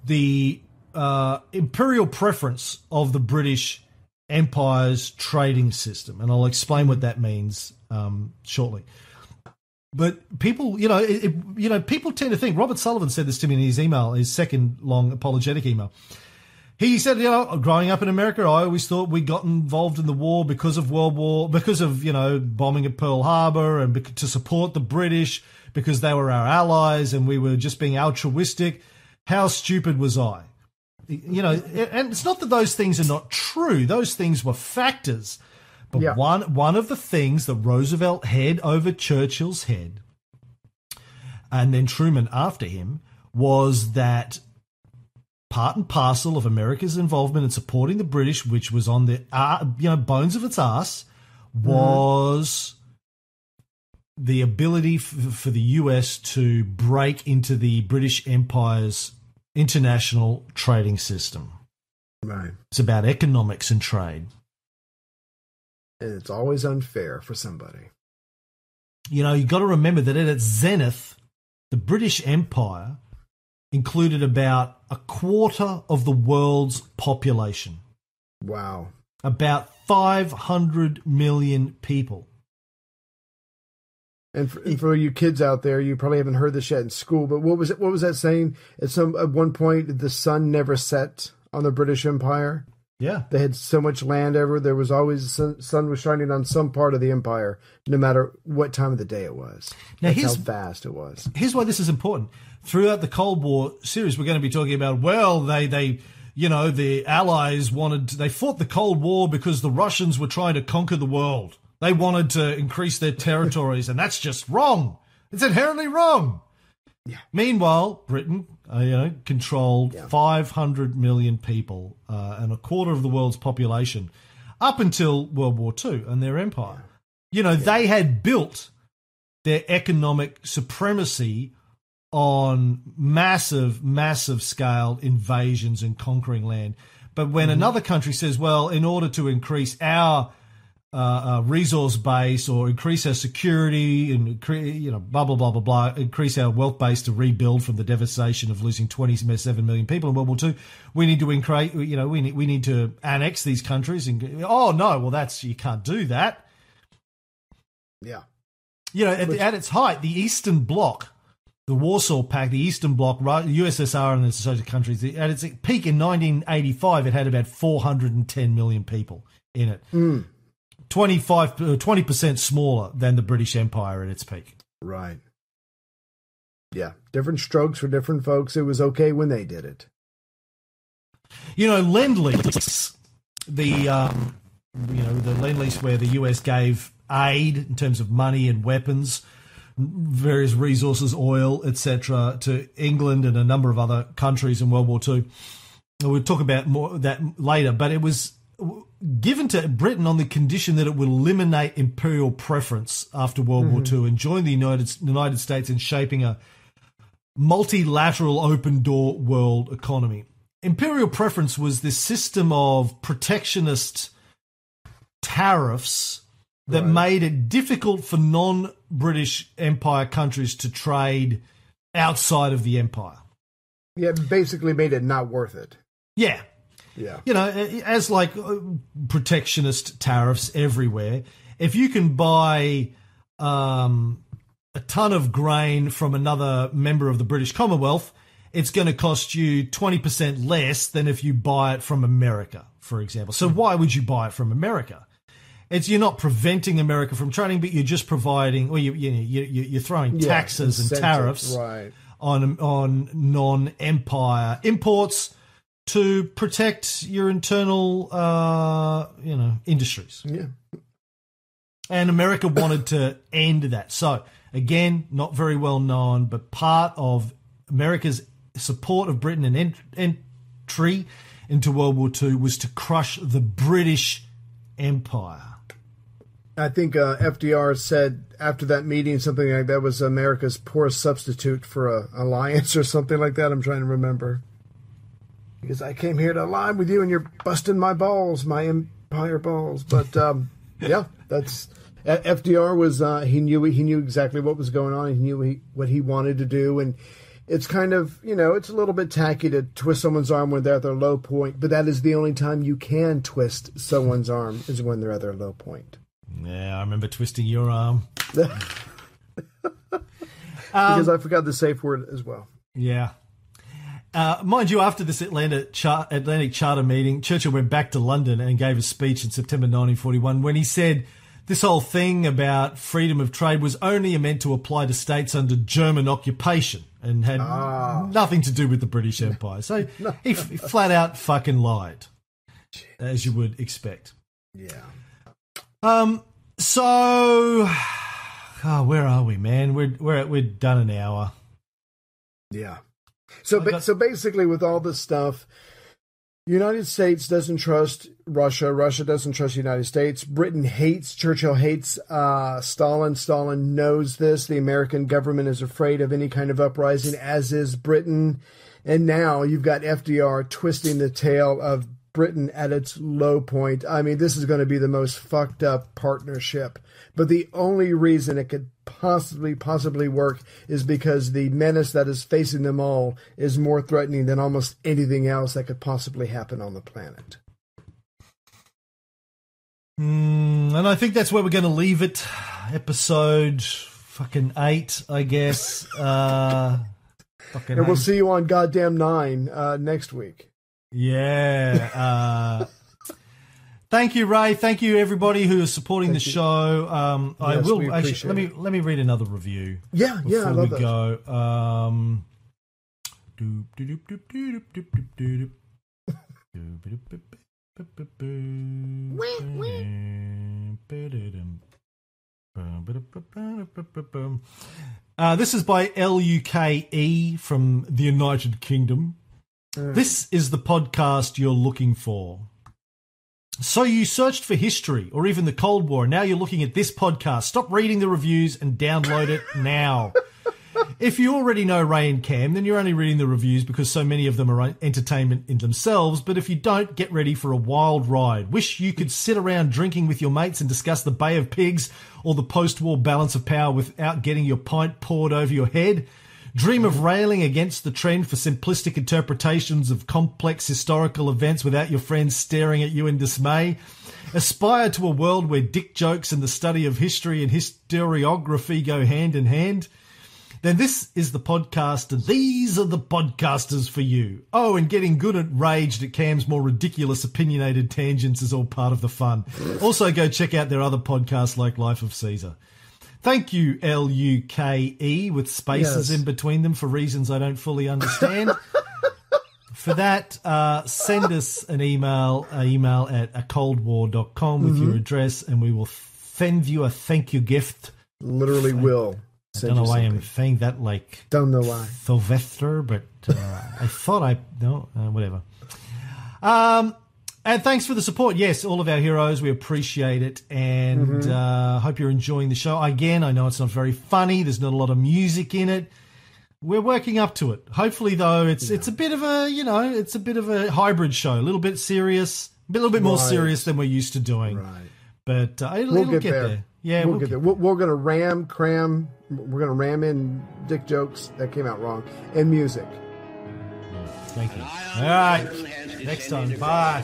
the uh, imperial preference of the British Empire's trading system, and I'll explain what that means um, shortly. But people, you know, it, it, you know, people tend to think. Robert Sullivan said this to me in his email, his second long apologetic email. he said, you know, growing up in America, I always thought we got involved in the war because of World War, because of, you know, bombing at Pearl Harbor and to support the British because they were our allies and we were just being altruistic. How stupid was I? You know, and it's not that those things are not true. Those things were factors. But Yeah. one, one of the things that Roosevelt had over Churchill's head and then Truman after him was that part and parcel of America's involvement in supporting the British, which was on the uh, you know bones of its ass, was the ability for the US to break into the British Empire's international trading system. Right. It's about economics and trade. And it's always unfair for somebody. You know, you've got to remember that at its zenith, the British Empire included about a quarter of the world's population, Wow. about 500 million people. And for, and for you kids out there, you probably haven't heard this yet in school. But what was it? What was that saying? At some at one point, the sun never set on the British Empire. Yeah. They had so much land ever. There was always sun, sun was shining on some part of the empire, no matter what time of the day it was. Now, That's how vast it was. here's why this is important. Throughout the Cold War series, we're going to be talking about well, they they you know the Allies wanted they fought the Cold War because the Russians were trying to conquer the world. They wanted to increase their territories, and that's just wrong. It's inherently wrong. Yeah. Meanwhile, Britain, uh, you know, controlled 500 million people uh, and a quarter of the world's population up until World War II and their empire. You know, they had built their economic supremacy on massive, massive scale invasions and conquering land. But when another country says, well, in order to increase our uh, uh, resource base or increase our security and you know blah blah blah blah blah increase our wealth base to rebuild from the devastation of losing 27 million people in World War II we need to increase you know we need we need to annex these countries and oh no well that's you can't do that Yeah. you know, at, the, at its height, the Eastern Bloc, the Warsaw Pact, the Eastern Bloc, USSR and the associated countries, at its peak in 1985, it had about 410 million people in it. 25, uh, 20% smaller than the British Empire at its peak. Right. Yeah. Different strokes for different folks. It was okay when they did it. You know, Lend Lease, the um, you know the Lend Lease where the US gave aid in terms of money and weapons, various resources, oil, etc., to England and a number of other countries in World War II. We'll talk about more that later, but it was given to Britain on the condition that it would eliminate imperial preference after World War mm-hmm. II and join the United United States in shaping a multilateral open door world economy. Imperial preference was this system of protectionist tariffs that made it difficult for non British Empire countries to trade outside of the empire. Yeah. Basically made it not worth it. Yeah. Yeah. You know, as like uh, protectionist tariffs everywhere, if you can buy um, a ton of grain from another member of the British Commonwealth, it's going to cost you 20% less than if you buy it from America, for example. So why would you buy it from America? It's you're not preventing America from trading, but you're just providing, or you, you, you, you're throwing Yeah, taxes and tariffs Right. on on non-empire imports to protect your internal, uh, you know, industries. Yeah. And America wanted to end that. So again, not very well known, but part of America's support of Britain and ent- entry into World War II was to crush the British Empire. I think uh, FDR said after that meeting something like that was America's poor substitute for a alliance or something like that. I'm trying to remember. Because I came here to align with you and you're busting my balls, my empire balls. But um, yeah, that's FDR was uh, he knew he knew exactly what was going on. He knew he, what he wanted to do, and it's kind of you know it's a little bit tacky to twist someone's arm when they're at their low point. But that is the only time you can twist someone's arm is when they're at their low point. Yeah, I remember twisting your arm. because I forgot the safe word as well. Yeah. Uh, mind you, after this Atlanta char- Atlantic Charter meeting, Churchill went back to London and gave a speech in September 1941 when he said this whole thing about freedom of trade was only meant to apply to states under German occupation and had nothing to do with the British Empire. So he, f- he flat out fucking lied, as you would expect. Yeah. Um. So, oh, where are we, man? We're we're we're done an hour. Yeah. So, ba- so basically, with all this stuff, United States doesn't trust Russia. Russia doesn't trust the United States. Britain hates Churchill hates uh, Stalin. Stalin knows this. The American government is afraid of any kind of uprising, as is Britain. And now you've got FDR twisting the tail of Britain at its low point. I mean, this is going to be the most fucked up partnership. But the only reason it could possibly, possibly work is because the menace that is facing them all is more threatening than almost anything else that could possibly happen on the planet. Mm, and I think that's where we're going to leave it. Episode fucking eight, I guess. Uh, fucking And we'll eight. see you on goddamn nine uh, next week. Yeah. Uh, thank you, Ray. Thank you, everybody who is supporting thank the you. show. Um, yes, I will actually, let me let me read another review. Yeah, before yeah, Before we that. go. Um, uh, this is by Luke from the United Kingdom. Mm. This is the podcast you're looking for. So you searched for history or even the Cold War, and now you're looking at this podcast. Stop reading the reviews and download it now. If you already know Ray and Cam, then you're only reading the reviews because so many of them are entertainment in themselves. But if you don't, get ready for a wild ride. Wish you could sit around drinking with your mates and discuss the Bay of Pigs or the post war balance of power without getting your pint poured over your head. Dream of railing against the trend for simplistic interpretations of complex historical events without your friends staring at you in dismay. Aspire to a world where dick jokes and the study of history and historiography go hand in hand then this is the podcast, these are the podcasters for you. Oh, and getting good at rage at Cam's more ridiculous, opinionated tangents is all part of the fun. Also, go check out their other podcasts like Life of Caesar. Thank you, L U K E, with spaces Yes. in between them for reasons I don't fully understand. for that, uh, send us an email, uh, email at a coldwar.com with your address, and we will send you a thank you gift. Literally will. I don't know why I'm saying that like Don't know why. Sylvester, but uh, I thought I no uh, whatever. Um, and thanks for the support. Yes, all of our heroes, we appreciate it, and uh, hope you're enjoying the show. Again, I know it's not very funny. There's not a lot of music in it. We're working up to it. Hopefully, though, it's it's a bit of a you know it's a bit of a hybrid show, a little bit serious, a little bit more Right. serious than we're used to doing. Right. But uh, it'll, We'll it'll get, get, there. there. Yeah, we'll, get there. We're, we're going to ram, cram. We're going to ram in dick jokes that came out wrong and music. Thank you. All right. Next time. Bye.